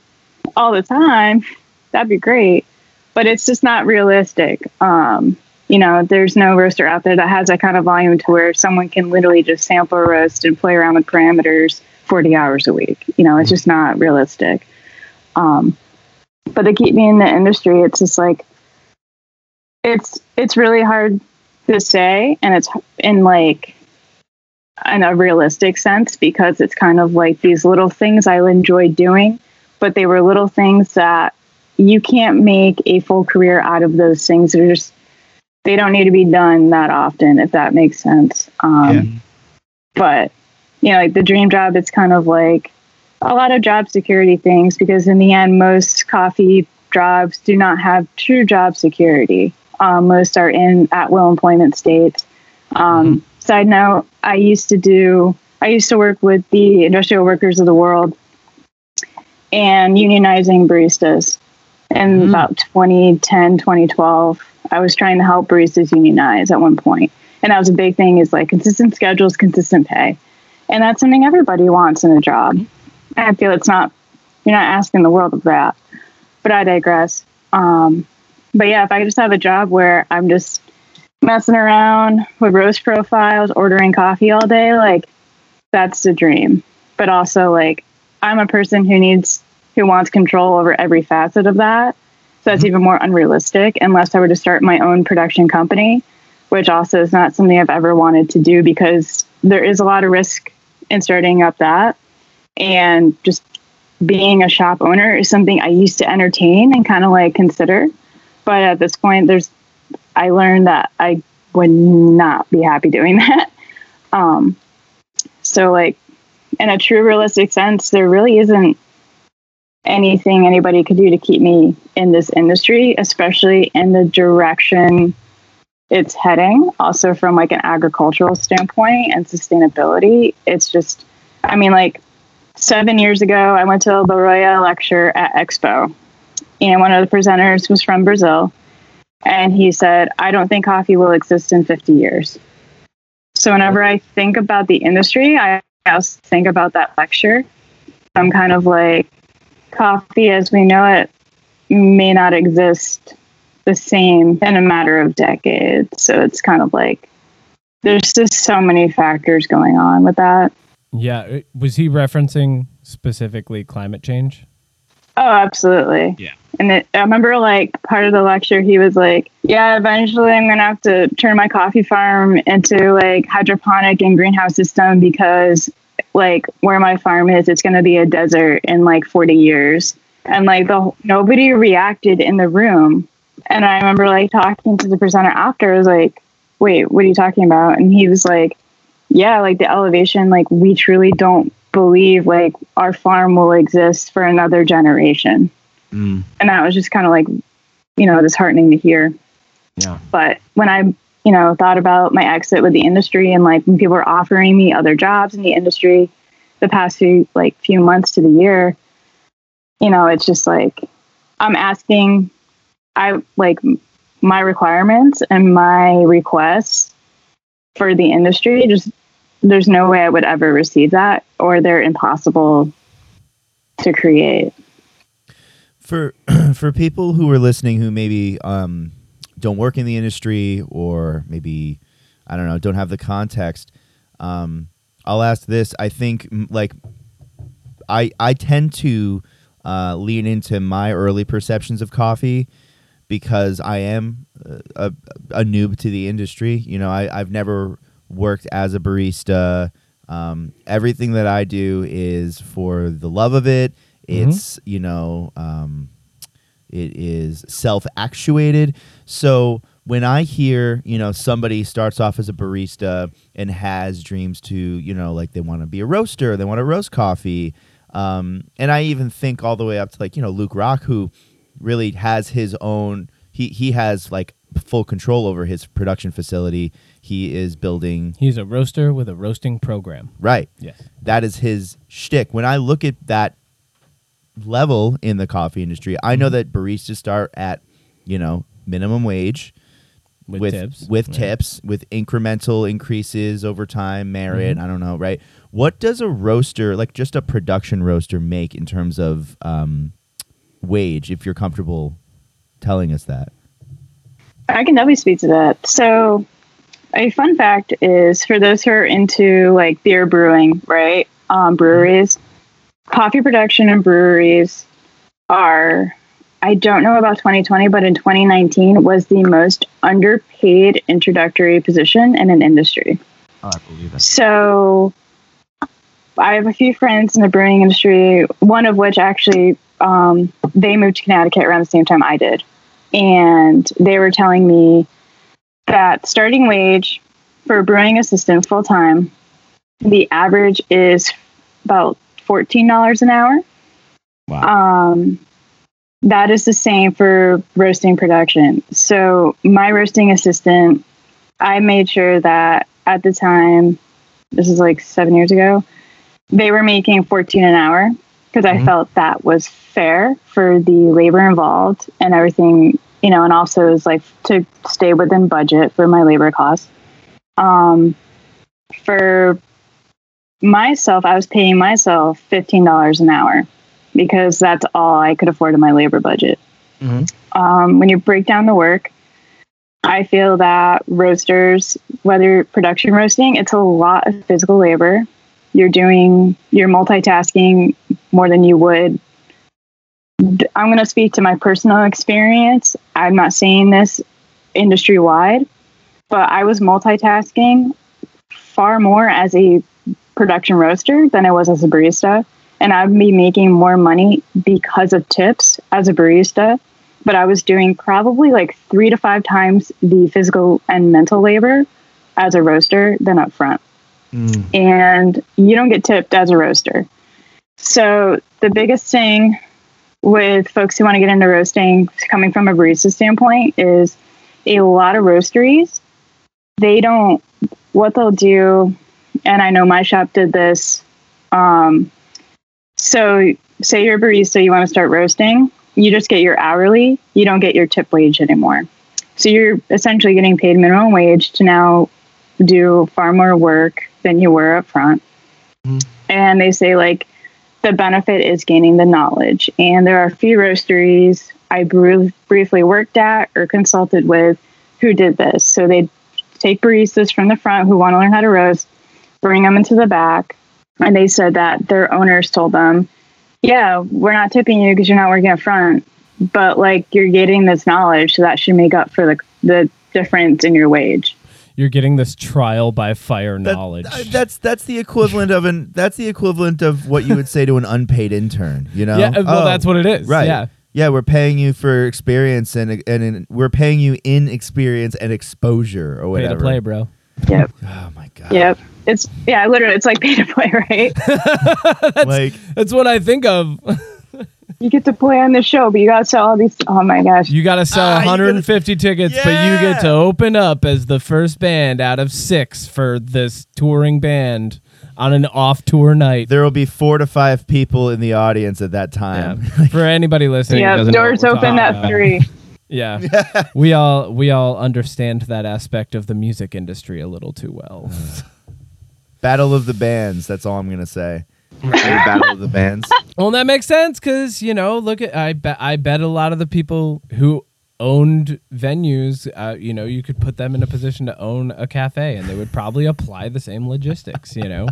all the time, that'd be great. But it's just not realistic. Um, you know, there's no roaster out there that has that kind of volume to where someone can literally just sample roast and play around with parameters 40 hours a week. You know, it's just not realistic. Um, but to keep me in the industry, it's just like it's it's really hard to say, and it's in like in a realistic sense because it's kind of like these little things I enjoy doing, but they were little things that you can't make a full career out of those things. They're just they don't need to be done that often, if that makes sense. Um, Yeah. But you know, like the dream job, it's kind of like a lot of job security things because in the end, most coffee jobs do not have true job security. Um, most are in at will employment states. Um, Side note: I used to do. I used to work with the industrial workers of the world and unionizing baristas. In Mm. about 2010, 2012, I was trying to help baristas unionize at one point. And that was a big thing is like consistent schedules, consistent pay. And that's something everybody wants in a job. I feel it's not, you're not asking the world of that. But I digress. Um, but yeah, if I could just have a job where I'm just messing around with roast profiles, ordering coffee all day, like that's the dream. But also, like, I'm a person who needs, who wants control over every facet of that. So that's even more unrealistic unless I were to start my own production company, which also is not something I've ever wanted to do because there is a lot of risk in starting up that. And just being a shop owner is something I used to entertain and kind of like consider. But at this point, there's, I learned that I would not be happy doing that. Um, so, like, in a true realistic sense, there really isn't anything anybody could do to keep me in this industry, especially in the direction it's heading. Also, from like an agricultural standpoint and sustainability, it's just, I mean, like seven years ago, I went to a La Roya lecture at Expo, and one of the presenters was from Brazil, and he said, "I don't think coffee will exist in 50 years." So whenever I think about the industry, I also think about that lecture. I'm kind of like, coffee as we know it may not exist the same in a matter of decades. So it's kind of like there's just so many factors going on with that. Yeah, uh, was he referencing specifically climate change? Oh, absolutely. Yeah. And it, I remember like part of the lecture, he was like, yeah, eventually I'm going to have to turn my coffee farm into like hydroponic and greenhouse system because like where my farm is, it's going to be a desert in like 40 years. And like the nobody reacted in the room. And I remember like talking to the presenter after, I was like, wait, what are you talking about? And he was like, yeah, like the elevation, like we truly don't believe like our farm will exist for another generation. Mm, And that was just kind of like, you know, disheartening to hear. yeah. But when I, you know, thought about my exit with the industry and like when people were offering me other jobs in the industry the past few like few months to the year, you know, it's just like I'm asking, I like my requirements and my requests for the industry. Just there's no way I would ever receive that, or they're impossible to create. for for people who are listening who maybe um, don't work in the industry or maybe I don't know don't have the context, um, I'll ask this. I think like I I tend to uh, lean into my early perceptions of coffee because I am uh, a, a noob to the industry. You know, I, I've never worked as a barista. Um, everything that I do is for the love of it. It's you know, um, it is self actuated. So when I hear you know somebody starts off as a barista and has dreams to you know like they want to be a roaster, they want to roast coffee, um, and I even think all the way up to like you know Luke Rock who really has his own. He he has like full control over his production facility. He is building He's a roaster with a roasting program. right. Yes. That is his shtick. When I look at that level in the coffee industry, I Mm-hmm. know that baristas start at, you know, minimum wage With, with tips. with Right. tips, with incremental increases over time, merit. Mm-hmm. I don't know, right? What does a roaster, like just a production roaster, make in terms of um, wage? If you're comfortable telling us that. I can definitely speak to that. So, a fun fact is for those who are into like beer brewing, right? Um, breweries, coffee production and breweries are, I don't know about 2020, but in 2019 was the most underpaid introductory position in an industry. Oh, I believe it. So I have a few friends in the brewing industry, one of which actually um, they moved to Connecticut around the same time I did. And they were telling me that starting wage for a brewing assistant full time, the average is about $14 an hour. Wow. Um, that is the same for roasting production. So my roasting assistant, I made sure that at the time, this is like seven years ago, they were making 14 an hour because I Mhm. felt that was fair for the labor involved and everything, you know, and also is like to stay within budget for my labor costs. Um, for myself, I was paying myself $15 an hour because that's all I could afford in my labor budget. Mhm. Um, when you break down the work, I feel that roasters, whether production roasting, it's a lot of physical labor. You're doing, you're multitasking more than you would. I'm going to speak to my personal experience. I'm not saying this industry wide, but I was multitasking far more as a production roaster than I was as a barista. And I'd be making more money because of tips as a barista. But I was doing probably like three to five times the physical and mental labor as a roaster than up front. Mm. And you don't get tipped as a roaster. So the biggest thing with folks who want to get into roasting, coming from a barista standpoint, is a lot of roasteries. They don't. What they'll do, and I know my shop did this. Um, so, say you're a barista, you want to start roasting, you just get your hourly. You don't get your tip wage anymore. So you're essentially getting paid minimum wage to now do far more work than you were up front. Mhm. And they say like the benefit is gaining the knowledge. And there are a few roasteries I br- briefly worked at or consulted with who did this. So they take baristas from the front who want to learn how to roast, bring them into the back, and they said that their owners told them, "Yeah, we're not tipping you because you're not working up front, but like you're getting this knowledge, so that should make up for the the difference in your wage." You're getting this trial by fire That- knowledge. uh, that's that's the equivalent of an that's the equivalent of what you would say to an unpaid intern. You know? yeah, well, Oh, that's what it is. Right. Yeah. Yeah, we're paying you for experience and and in, we're paying you in experience and exposure or Pay whatever. to play, bro. Yep. Oh my god. Yep. It's yeah, literally, it's like pay to play, right? Like That's what I think of. you get to play on the show, but you got to sell all these. Oh my gosh. You got to sell Ah, you 150 tickets, but you get to open up as the first band out of six for this touring band on an off tour night. There will be four to five people in the audience at that time. Yeah. For anybody listening, Yeah, doesn't doors what open at about. three. Yeah. we all we all understand that aspect of the music industry a little too well. Battle of the bands. That's all I'm gonna say. Battle of the bands. well, that makes sense because you know, look at I bet I bet a lot of the people who owned venues, uh, you know, you could put them in a position to own a cafe, and they would probably apply the same logistics. You know,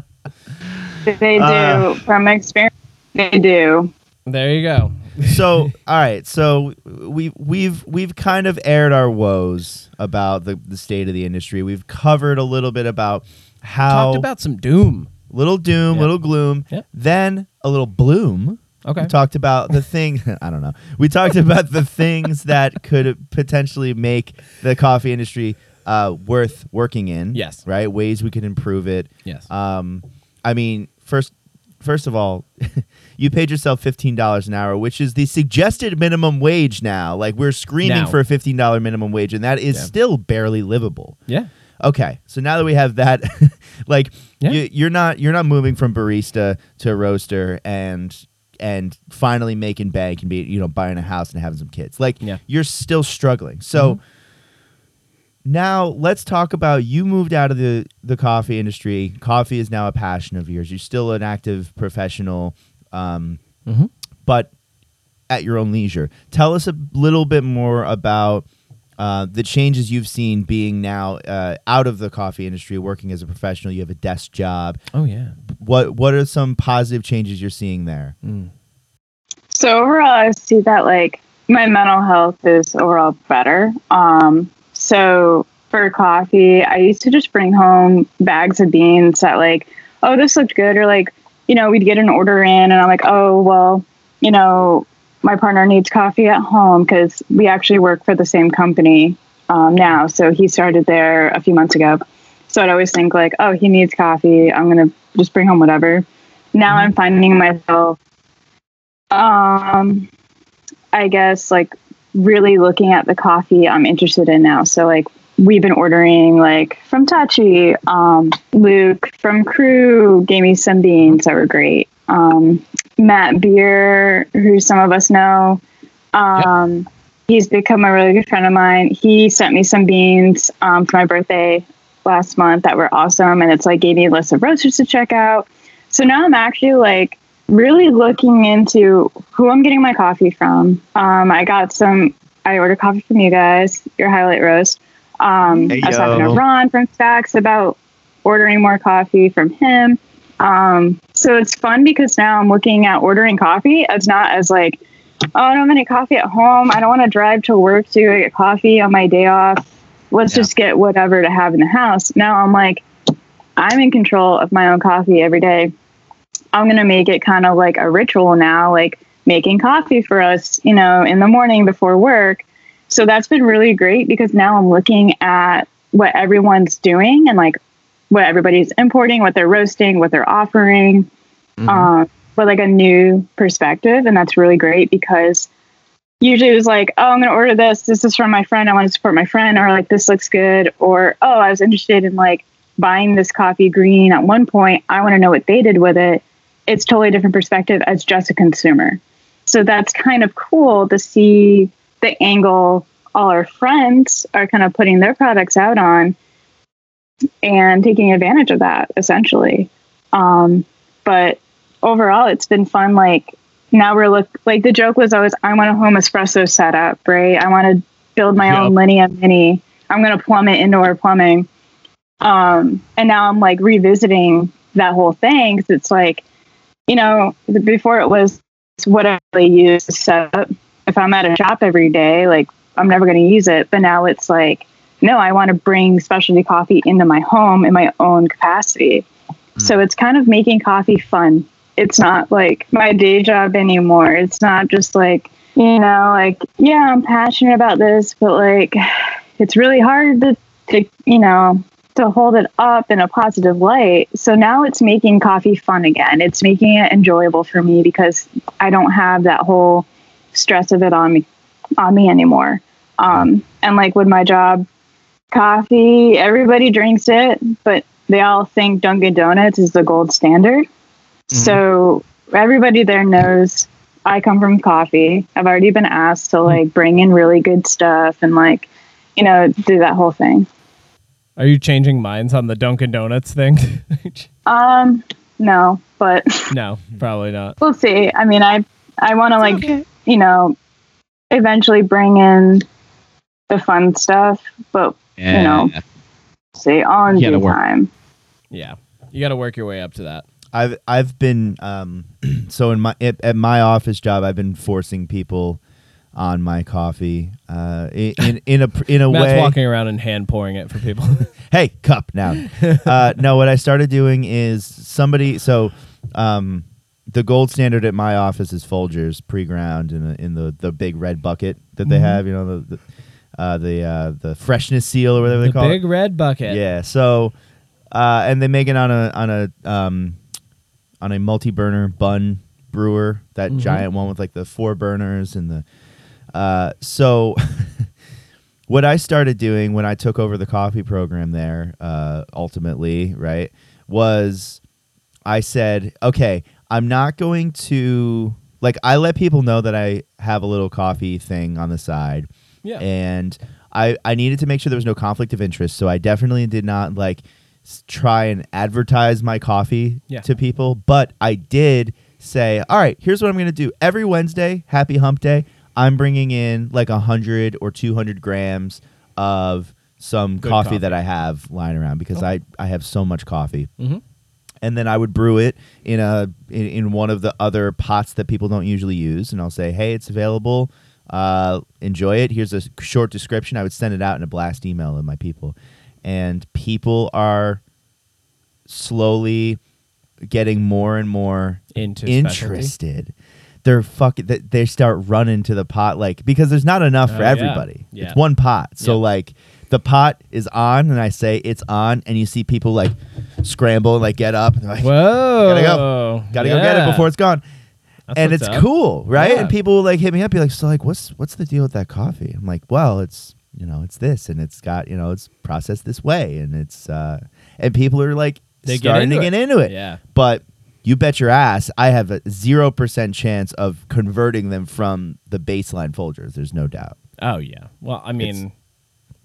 They do Uh. from experience. They do. there you go. so all right so we we've we've kind of aired our woes about the, the state of the industry we've covered a little bit about how Talked about some doom. Little doom Yeah. little gloom Yeah. then a little bloom Okay. we talked about the thing i don't know we talked about the things that could potentially make the coffee industry uh, worth working in Yes. right ways we could improve it Yes. um, I mean, first, first of all, you paid yourself fifteen dollars an hour, which is the suggested minimum wage now. Like we're screaming Now. for a fifteen dollar minimum wage, and that is Yeah. still barely livable. yeah. Okay, so now that we have that, like Yeah. you, you're not you're not moving from barista to roaster and and finally making bank and be you know buying a house and having some kids. Like Yeah. you're still struggling. So now let's talk about you moved out of the the coffee industry. Coffee is now a passion of yours. You're still an active professional, um, Mhm. but at your own leisure. Tell us a little bit more about uh, the changes you've seen being now uh, out of the coffee industry, working as a professional. You have a desk job. Oh yeah. What What are some positive changes you're seeing there? Mm. So overall, I see that like my mental health is overall better. Um, so for coffee, I used to just bring home bags of beans that like, oh, this looked good, or like, you know, we'd get an order in, and I'm like, oh, well, you know, my partner needs coffee at home because we actually work for the same company um, now. So he started there a few months ago. So I'd always think like, oh, he needs coffee. I'm gonna just bring home whatever. Now I'm finding myself um, I guess like really looking at the coffee I'm interested in now. So like we've been ordering like from Tachi, um, Luke from Kru gave me some beans that were great. Um, Matt Beer, who some of us know, um, he's become a really good friend of mine. He sent me some beans um, for my birthday last month that were awesome, and it's like gave me a list of roasters to check out. So now I'm actually like really looking into who I'm getting my coffee from. Um, I got some. I ordered coffee from you guys, your highlight roast. Um, Hey, I was talking to. Ron from Stacks about ordering more coffee from him. Um, so it's fun because now I'm looking at ordering coffee as not as like, oh, I don't have any coffee at home. I don't want to drive to work to get coffee on my day off. Let's Yeah. just get whatever to have in the house. Now I'm like, I'm in control of my own coffee every day. I'm going to make it kind of like a ritual now, like making coffee for us, you know, in the morning before work. So that's been really great because now I'm looking at what everyone's doing and like what everybody's importing, what they're roasting, what they're offering, um, with like a new perspective. And that's really great because usually it was like, oh, I'm going to order this. This is from my friend. I want to support my friend. Or like, this looks good. Or, oh, I was interested in like buying this coffee green at one point. I want to know what they did with it. It's totally different perspective as just a consumer. So that's kind of cool to see the angle all our friends are kind of putting their products out on and taking advantage of that essentially. Um, but overall, it's been fun. Like now we're look like the joke was always, I want a home espresso setup, right? I want to build my own Linea Mini. I'm going to plumb it indoor plumbing. Um, and now I'm like revisiting that whole thing because it's like, you know, before it was what I really use to set up. If I'm at a shop every day, like I'm never going to use it. But now it's like, no, I want to bring specialty coffee into my home in my own capacity. So it's kind of making coffee fun. It's not like my day job anymore. It's not just like, you know, like, yeah, I'm passionate about this, but like, it's really hard to, to you know, to hold it up in a positive light. So now it's making coffee fun again. It's making it enjoyable for me because I don't have that whole stress of it on me on me anymore. Um, and like with my job, coffee, everybody drinks it, but they all think Dunkin' Donuts is the gold standard. So everybody there knows I come from coffee. I've already been asked to like bring in really good stuff and like, you know, do that whole thing. Are you changing minds on the Dunkin' Donuts thing? Um, no, but no, probably not. we'll see. I mean, I I want to like, you know, eventually bring in the fun stuff, but Yeah. know. see all in You gotta due work. time. Yeah, you got to work your way up to that. I've I've been um, so in my at, at my office job I've been forcing people on my coffee uh, in in in a in a Matt's way. walking around and hand pouring it for people. hey, cup now. uh, no, what I started doing is somebody. So, um, the gold standard at my office is Folgers pre-ground in the in the, the big red bucket that they have. You know the the uh, the, uh, the freshness seal or whatever they the call big it. red bucket. Yeah. So, uh, and they make it on a on a um, on a multi-burner bun brewer, that Mhm. giant one with like the four burners and the. Uh, so, what I started doing when I took over the coffee program there, uh, ultimately, right, was I said, okay, I'm not going to like I let people know that I have a little coffee thing on the side Yeah. and I I needed to make sure there was no conflict of interest. So I definitely did not like s- try and advertise my coffee Yeah. to people, but I did say, all right, here's what I'm going to do. Every Wednesday, Happy Hump Day, I'm bringing in like a hundred or two hundred grams of some Good coffee, coffee. that I have lying around because I I have so much coffee hmm and then I would brew it in a in, in one of the other pots that people don't usually use, and I'll say, "Hey, it's available. Uh, enjoy it. Here's a short description." I would send it out in a blast email to my people, and people are slowly getting more and more Into specialty. interested. They're fucking. They, they start running to the pot like because there's not enough Oh, for everybody. Yeah. It's one pot, so Yeah. like the pot is on, and I say it's on, and you see people like scramble and like get up. And they're like, Whoa. Gotta go. Gotta go get it before it's gone. That's and it's up. cool, right? Yeah. And people will like hit me up, be like, "So like, what's what's the deal with that coffee?" I'm like, "Well, it's you know, it's this, and it's got you know, it's processed this way, and it's uh, and people are like They get starting to into get it. into it. Yeah. But you bet your ass, I have a zero percent chance of converting them from the baseline Folgers. There's no doubt, Oh yeah. Well, I mean,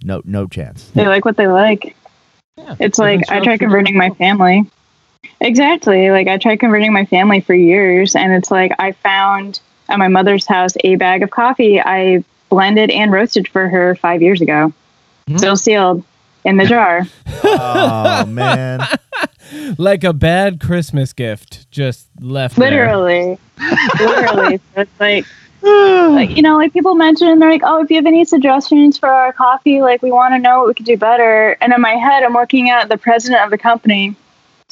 no no chance. They like what they like. Yeah. It's like I tried strokes for converting my family. Exactly. Like I tried converting my family for years, and it's like I found at my mother's house a bag of coffee I blended and roasted for her five years ago, Mhm. still sealed in the jar. oh man, like a bad Christmas gift, just left. there. Literally, literally. So it's like, like, you know, like people mention, they're like, "Oh, if you have any suggestions for our coffee, like we want to know what we could do better." And in my head, I'm working at the president of the company.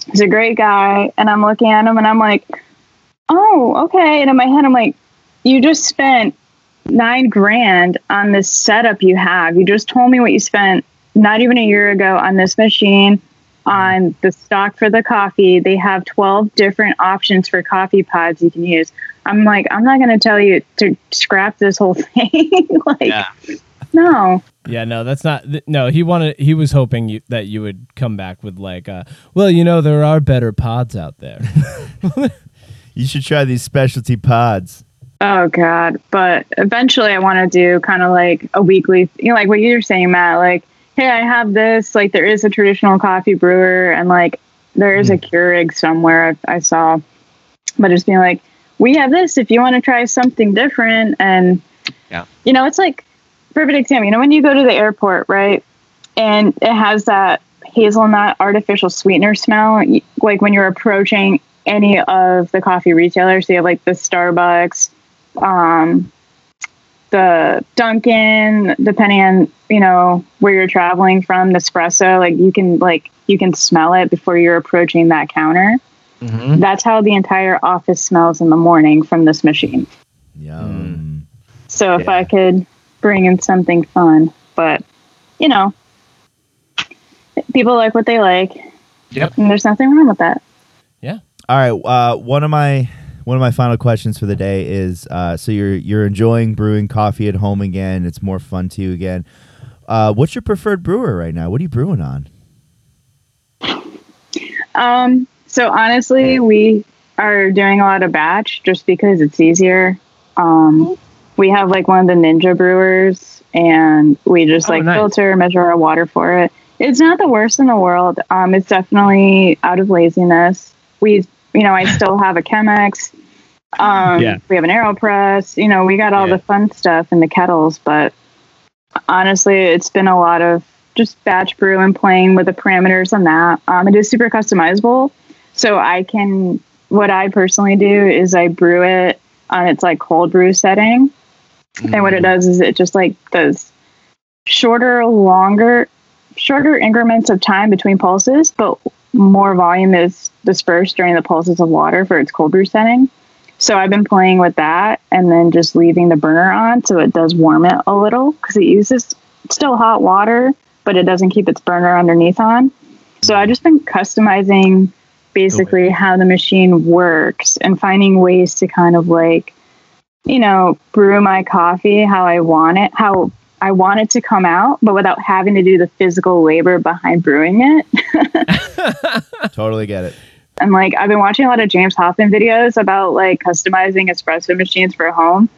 He's a great guy, and I'm looking at him, and I'm like, "Oh, okay." And in my head, I'm like, "You just spent nine grand on this setup you have. You just told me what you spent not even a year ago on this machine." on the stock for the coffee. They have 12 different options for coffee pods you can use. I'm like, I'm not going to tell you to scrap this whole thing. like, Yeah. no. Yeah, no, that's not. th- No, he wanted. He was hoping you, that you would come back with like, uh, well, you know, there are better pods out there. you should try these specialty pods. Oh, God. But eventually I want to do kind of like a weekly, you know, like what you're saying, Matt, like, hey, I have this. Like, there is a traditional coffee brewer, and like, there is a Keurig somewhere I, I saw. But just being like, we have this if you want to try something different. And, Yeah. you know, it's like, perfect example. You know, when you go to the airport, right? And it has that hazelnut artificial sweetener smell, like when you're approaching any of the coffee retailers. So you have like the Starbucks, um, the Dunkin', depending on you know where you're traveling from, Nespresso. Like you can like you can smell it before you're approaching that counter. Mhm. That's how the entire office smells in the morning from this machine. Yum. So if Yeah. I could bring in something fun, but you know, people like what they like. Yep. And there's nothing wrong with that. Yeah. All right. Uh, one of my one of my final questions for the day is: uh, so you're you're enjoying brewing coffee at home again? It's more fun to you again. Uh, what's your preferred brewer right now? What are you brewing on? Um, so honestly, we are doing a lot of batch just because it's easier. Um, we have like one of the Ninja brewers, and we just Oh, like nice. filter, measure our water for it. It's not the worst in the world. Um, it's definitely out of laziness. We, you know, I still have a Chemex. Um, Yeah. we have an Aeropress. You know, we got all Yeah. the fun stuff in the kettles, but honestly, it's been a lot of just batch brew and playing with the parameters on that. Um, it is super customizable, so I can. What I personally do is I brew it on its like cold brew setting, and what it mm. does is it just like does shorter, longer, shorter increments of time between pulses, but more volume is dispersed during the pulses of water for its cold brew setting. So I've been playing with that and then just leaving the burner on so it does warm it a little because it uses still hot water, but it doesn't keep its burner underneath on. So I've just been customizing basically how the machine works and finding ways to kind of like, you know, brew my coffee how I want it, how I want it to come out, but without having to do the physical labor behind brewing it. Totally get it. And like I've been watching a lot of James Hoffmann videos about like customizing espresso machines for a home.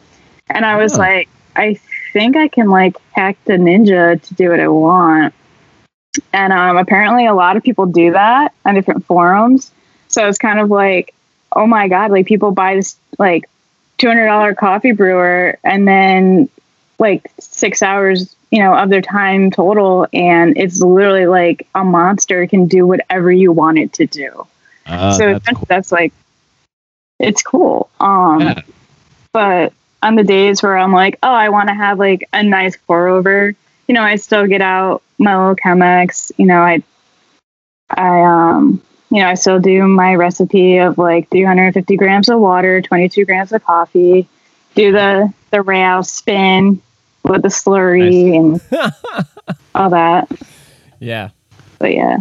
And I was Oh. like, I think I can like hack the ninja to do what I want. And um, apparently a lot of people do that on different forums. So it's kind of like, oh my God, like people buy this like $200 coffee brewer and then like six hours, you know, of their time total. And it's literally like a monster can do whatever you want it to do Uh, so that's that's, cool. that's like it's cool um Yeah. but on the days where i'm like oh i want to have like a nice pour over you know i still get out my little Chemex you know i i um you know i still do my recipe of like 350 grams of water 22 grams of coffee do the the rouse spin with the slurry and all that Yeah. but yeah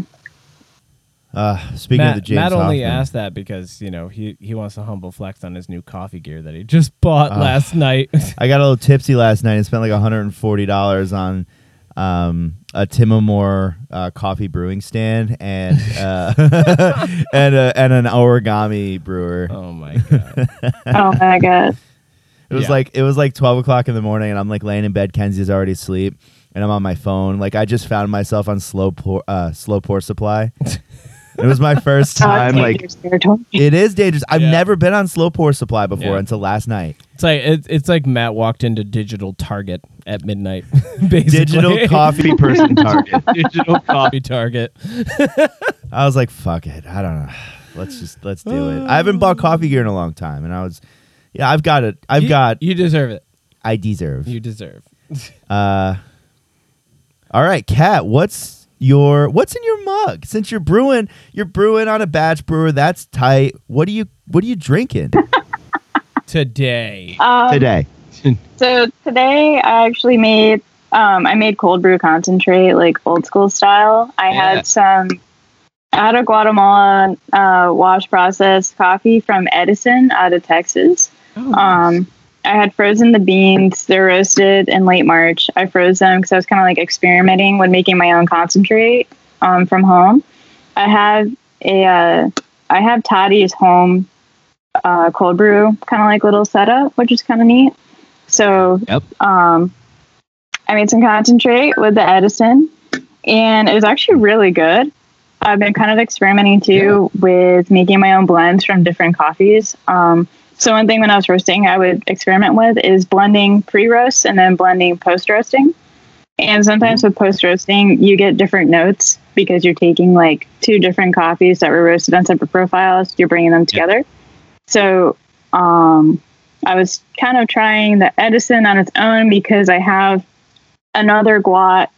Uh, speaking Matt, of the James Matt only Hoffmann, asked that because you know he he wants to humble flex on his new coffee gear that he just bought Ah. last night. I got a little tipsy last night and spent like $140 on um, a Timemore uh, coffee brewing stand and uh, and uh, and an origami brewer. oh my god! oh my god It was Yeah. like it was like twelve o'clock in the morning, and I'm like laying in bed. Kenzie's already asleep, and I'm on my phone. Like I just found myself on slow pour, uh, Slowpour Supply. it was my first time. it's like dangerous territory. it is dangerous. I've Yeah. never been on Slowpour Supply before Yeah. until last night. It's like it's, it's like Matt walked into digital Target at midnight. Basically, Digital coffee person target. Digital coffee. coffee Target. I was like, fuck it. I don't know. Let's just let's do it. I haven't bought coffee gear in a long time, and I was, yeah, I've got it. I've You- got. You deserve it. I deserve. You deserve. Uh, all right, Kat. What's your what's in your mug? Since you're brewing, you're brewing on a batch brewer. That's tight. What are you What are you drinking? Today. Um, Today. So today I actually made um, I made cold brew concentrate like old school style. I Yeah. had some I had a Guatemala uh, wash process coffee from Edison out of Texas. Oh, Um, I had frozen the beans. They're roasted in late March. I froze them because I was kind of like experimenting with making my own concentrate um, from home. I have a uh, I have Toddy's home uh, cold brew kind of like little setup, which is kind of neat. So Yep. um, I made some concentrate with the Edison, and it was actually really good. I've been kind of experimenting too with making my own blends from different coffees. Um, so one thing when I was roasting, I would experiment with is blending pre-roast and then blending post-roasting. And sometimes with post-roasting, you get different notes because you're taking like two different coffees that were roasted on separate profiles. You're bringing them together. So um, I was kind of trying the Edison on its own because I have another Guat,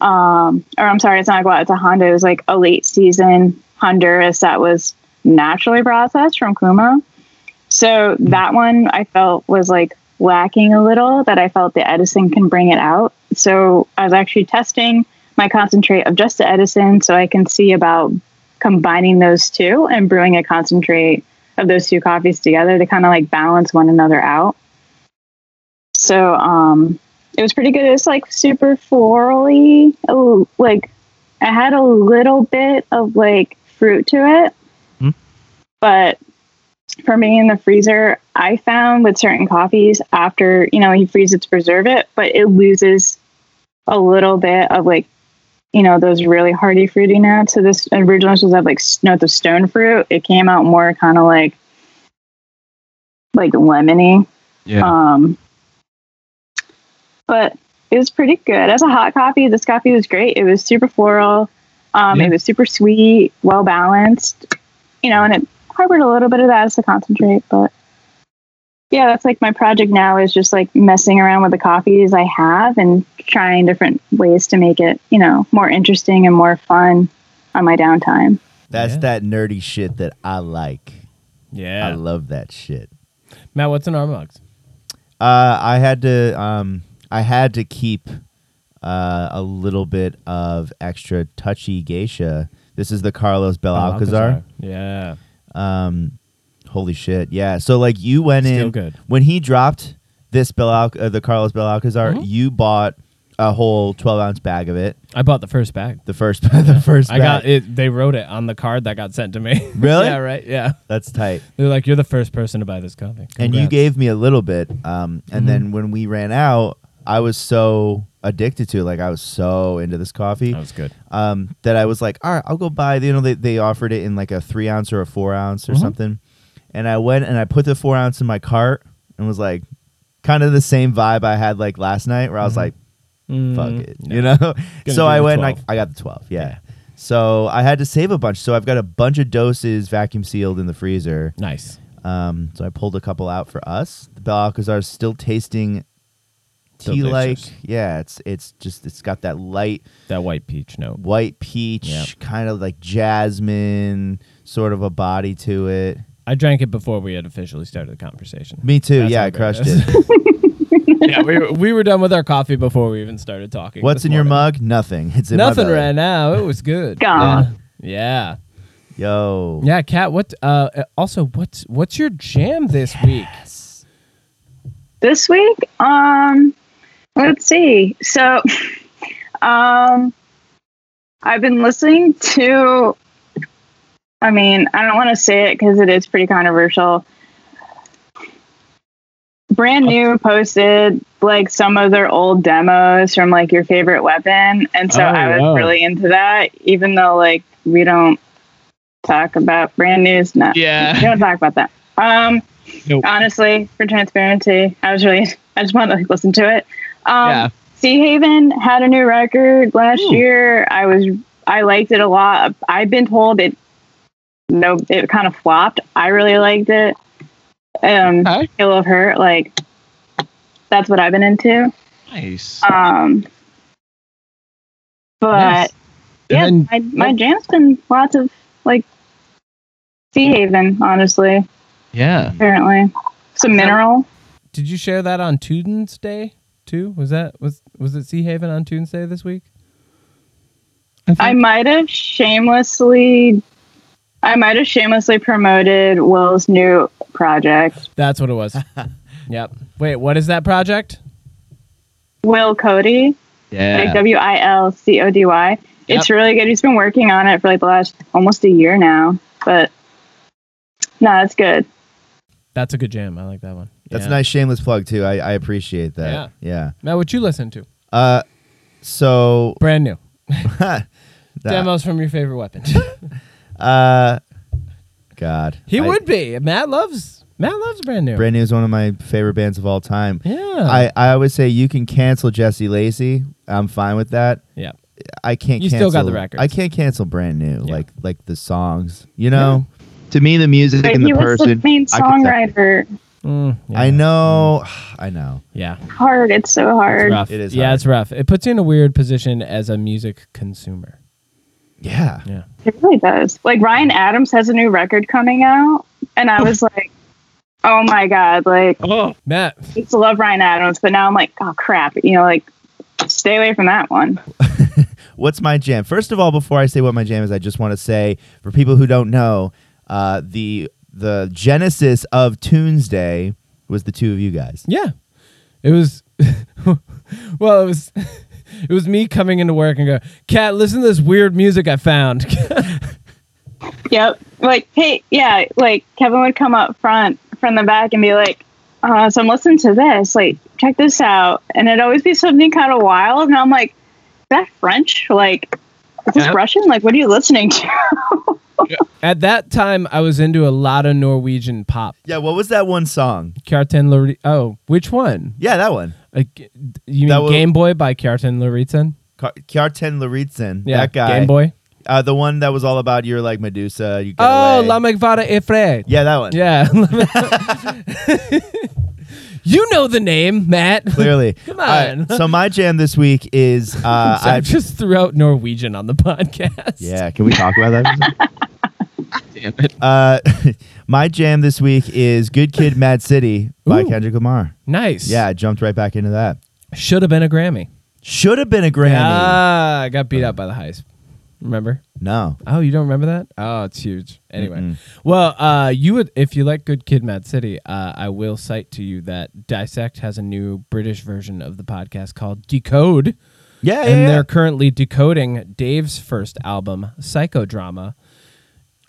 um, or I'm sorry, it's not a Guat, it's a Honda. It was like a late season Honduras that was naturally processed from Kuma. So that one I felt was like lacking a little, that I felt the Edison can bring it out. So I was actually testing my concentrate of just the Edison so I can see about combining those two and brewing a concentrate of those two coffees together to kind of like balance one another out. So um it was pretty good. It was like super florally. Oh, like I had a little bit of like fruit to it. Hmm. But for me in the freezer, I found with certain coffees after, you know, you freeze it to preserve it, but it loses a little bit of like, you know, those really hearty fruity notes. So this original was have like notes of stone fruit. It came out more kind of like like lemony. Yeah. Um, but it was pretty good. As a hot coffee, this coffee was great. It was super floral. Um, Yeah. It was super sweet, well balanced. You know, and it harbored a little bit of that as a concentrate. But yeah, that's like my project now is just like messing around with the coffees I have and trying different ways to make it, you know, more interesting and more fun on my downtime. That's Yeah. that nerdy shit that I like. Yeah. I love that shit. Matt, what's in our mugs? Uh, I had to um, I had to keep uh, a little bit of extra touchy geisha. This is the Carlos Belalcazar. Yeah. Um, holy shit, yeah. So like you went Still in good. when he dropped this Belau- uh, the Carlos Belalcazar. Mhm. You bought a whole twelve ounce bag of it. I bought the first bag. The first, the first. I bag. got it. They wrote it on the card that got sent to me. Really? yeah. Right. Yeah. That's tight. They're like, you're the first person to buy this coffee. and you Congrats. gave me a little bit um, and Mhm. then when we ran out i was so addicted to like i was so into this coffee That was good. um, that i was like all right i'll go buy you know they, they offered it in like a three ounce or a four ounce or Mhm. something and i went and i put the four ounce in my cart and was like kind of the same vibe i had like last night where i was Mhm. like fuck Mm, it no. you know so i went like 12. i got the 12 yeah. so i had to save a bunch so i've got a bunch of doses vacuum sealed in the freezer Nice. um, so I pulled a couple out for us. The Belalcazar is still tasting tea like. Yeah, it's it's just it's got that light That white peach note. white peach, Yep. kind of like jasmine sort of a body to it. I drank it before we had officially started the conversation. Me too. That's yeah, I crushed it it. yeah, we were, we were done with our coffee before we even started talking. What's this in your mug? Nothing. It's in Nothing belly. right now. It was good. Gone. Yeah. Yo. Yeah, Kat, what uh uh, also what's what's your jam this week? this week um let's see so um i've been listening to i mean i don't want to say it because it is pretty controversial Brand New posted like some of their old demos from like your favorite weapon and so Oh, i was wow. really into that even though like we don't talk about Brand News no we don't talk about that um Nope. honestly, for transparency, I was really I just wanted to like, listen to it. Um, Yeah. Seahaven had a new record last Ooh. year. I was I liked it a lot. I've been told it no it kind of flopped. I really liked it. Um, Okay. Halo of Hurt, like that's what I've been into. Nice. Um, but Nice. yeah, And my my jam's been lots of like Seahaven, honestly. yeah. Apparently, some mineral. Did you share that on Tunesday too? Was that was was it Seahaven on Tunesday this week? I might have shamelessly, I might have shamelessly promoted Will's new project, That's what it was. yep. Wait, what is that project? Will Cody, like Yeah. W I L C O D Y. It's really good. He's been working on it for like the last almost a year now, but no, it's good. That's a good jam. I like that one. That's Yeah. a nice shameless plug too. I, I appreciate that. Yeah. Yeah. Matt, what you listen to? Uh, so Brand new. Demos from your favorite weapon. Uh, God, he I- would be. Matt loves Matt loves Brand New. Brand New is one of my favorite bands of all time. yeah. I, I always say you can cancel Jesse Lacey. I'm fine with that. yeah. I can't. You cancel, still got the records. I can't cancel Brand New, Yeah. like like the songs. You know, To me, the music But and he the was person. the main I could songwriter. Mm, yeah. I know, I know. Yeah. Hard. It's so It's hard. rough. It is Yeah, hard. it's rough. It puts you in a weird position as a music consumer. Yeah, Yeah. It really does. Like Ryan Adams has a new record coming out, and I was like, oh my god, like Oh, Matt, I used to love Ryan Adams, but now I'm like, oh crap, you know, like stay away from that one. What's my jam? First of all, before I say what my jam is, I just want to say for people who don't know, uh, the the genesis of Tunesday was the two of you guys. yeah. It was well, it was it was me coming into work and go, Kat, listen to this weird music I found. Yep. Like, hey, yeah, like Kevin would come up front from the back and be like, uh, so I'm listening to this. Like, check this out. And it'd always be something kind of wild. And I'm like, is that French? Like, is this Yep. Russian? Like, what are you listening to? At that time, I was into a lot of Norwegian pop. Yeah, what was that one song? Kjartan Lari- Oh, which one? Yeah, that one. Like, you That mean was- Game Boy by Kjartan Lauritzen? Ka- Kjartan Lauritzen. Yeah, that guy. Game Boy. Uh, the one that was all about you're like Medusa. You get Oh, away. La Megvada Efre. Yeah, that one. Yeah. you know the name, Matt. Clearly. Come All right, on. so my jam this week is uh, So I I just threw out Norwegian on the podcast. yeah. Can we talk about that? Damn it. uh, my jam this week is "Good Kid, Mad City" by Ooh. Kendrick Lamar. Nice. Yeah, I jumped right back into that. Should have been a Grammy. Should have been a Grammy. Ah, I got beat up by the Heist. Remember? No. Oh, you don't remember that? Oh, it's huge. Anyway, Mm-mm. well, uh, you would if you like Good Kid, Mad City. Uh, I will cite to you that Dissect has a new British version of the podcast called Decode, Yeah, yeah. and yeah. they're currently decoding Dave's first album, Psychodrama.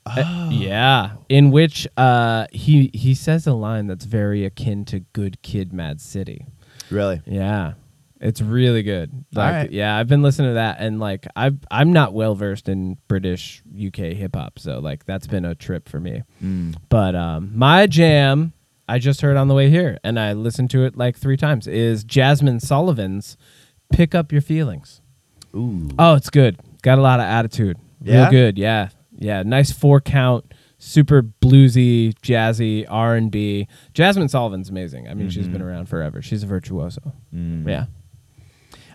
Uh, Oh. yeah, in which uh, he he says a line that's very akin to Good Kid, Mad City. really. Yeah. It's really good. Like, right. yeah, I've been listening to that, and like, I've I'm not well versed in British UK hip hop, so like, that's been a trip for me. Mm. But um, my jam, I just heard on the way here, and I listened to it like three times. Is Jazmine Sullivan's "Pick Up Your Feelings"? Ooh. Oh, it's good. Got a lot of attitude. Real Yeah? good. Yeah, yeah. Nice four count. Super bluesy, jazzy R and B. Jazmine Sullivan's amazing. I mean, she's been around forever. She's a virtuoso. Mm. Yeah.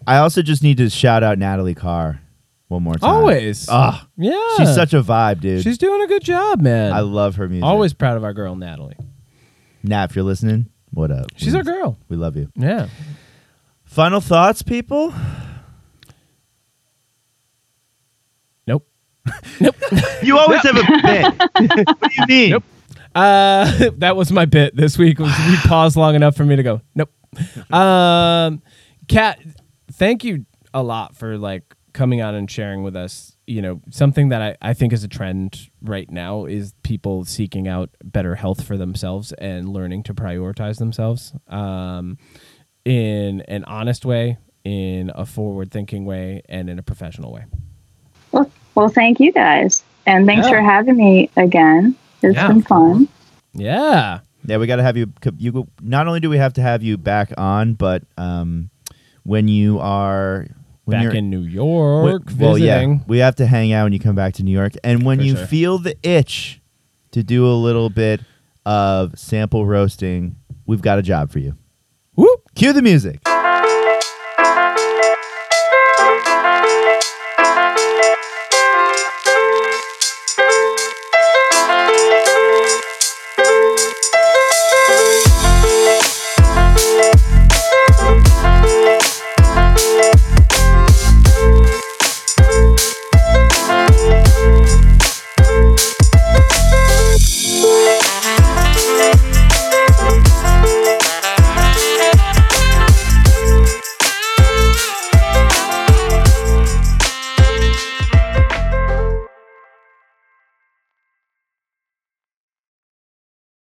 I also just need to shout out Natalie Carr one more time. Always. Ah, Yeah. she's such a vibe, dude. She's doing a good job, man. I love her music. Always proud of our girl Natalie. Nat, if you're listening, what up? She's we, our girl. We love you. Yeah. Final thoughts, people. Nope. Nope. you always have a bit. what do you mean? Nope. Uh, that was my bit this week. Was we paused long enough for me to go. Nope. Um, Kat, thank you a lot for like coming on and sharing with us. You know, something that I, I think is a trend right now is people seeking out better health for themselves and learning to prioritize themselves um, in an honest way, in a forward thinking way, and in a professional way. well, well, thank you guys. And thanks Yeah. for having me again. It's Yeah, been fun. Yeah. Yeah, we got to have you. You not only do we have to have you back on, but um, when you are when Back in New York, well, visiting. yeah, we have to hang out when you come back to New York, and when For you sure. feel the itch to do a little bit of sample roasting, we've got a job for you. Whoop. Cue the music.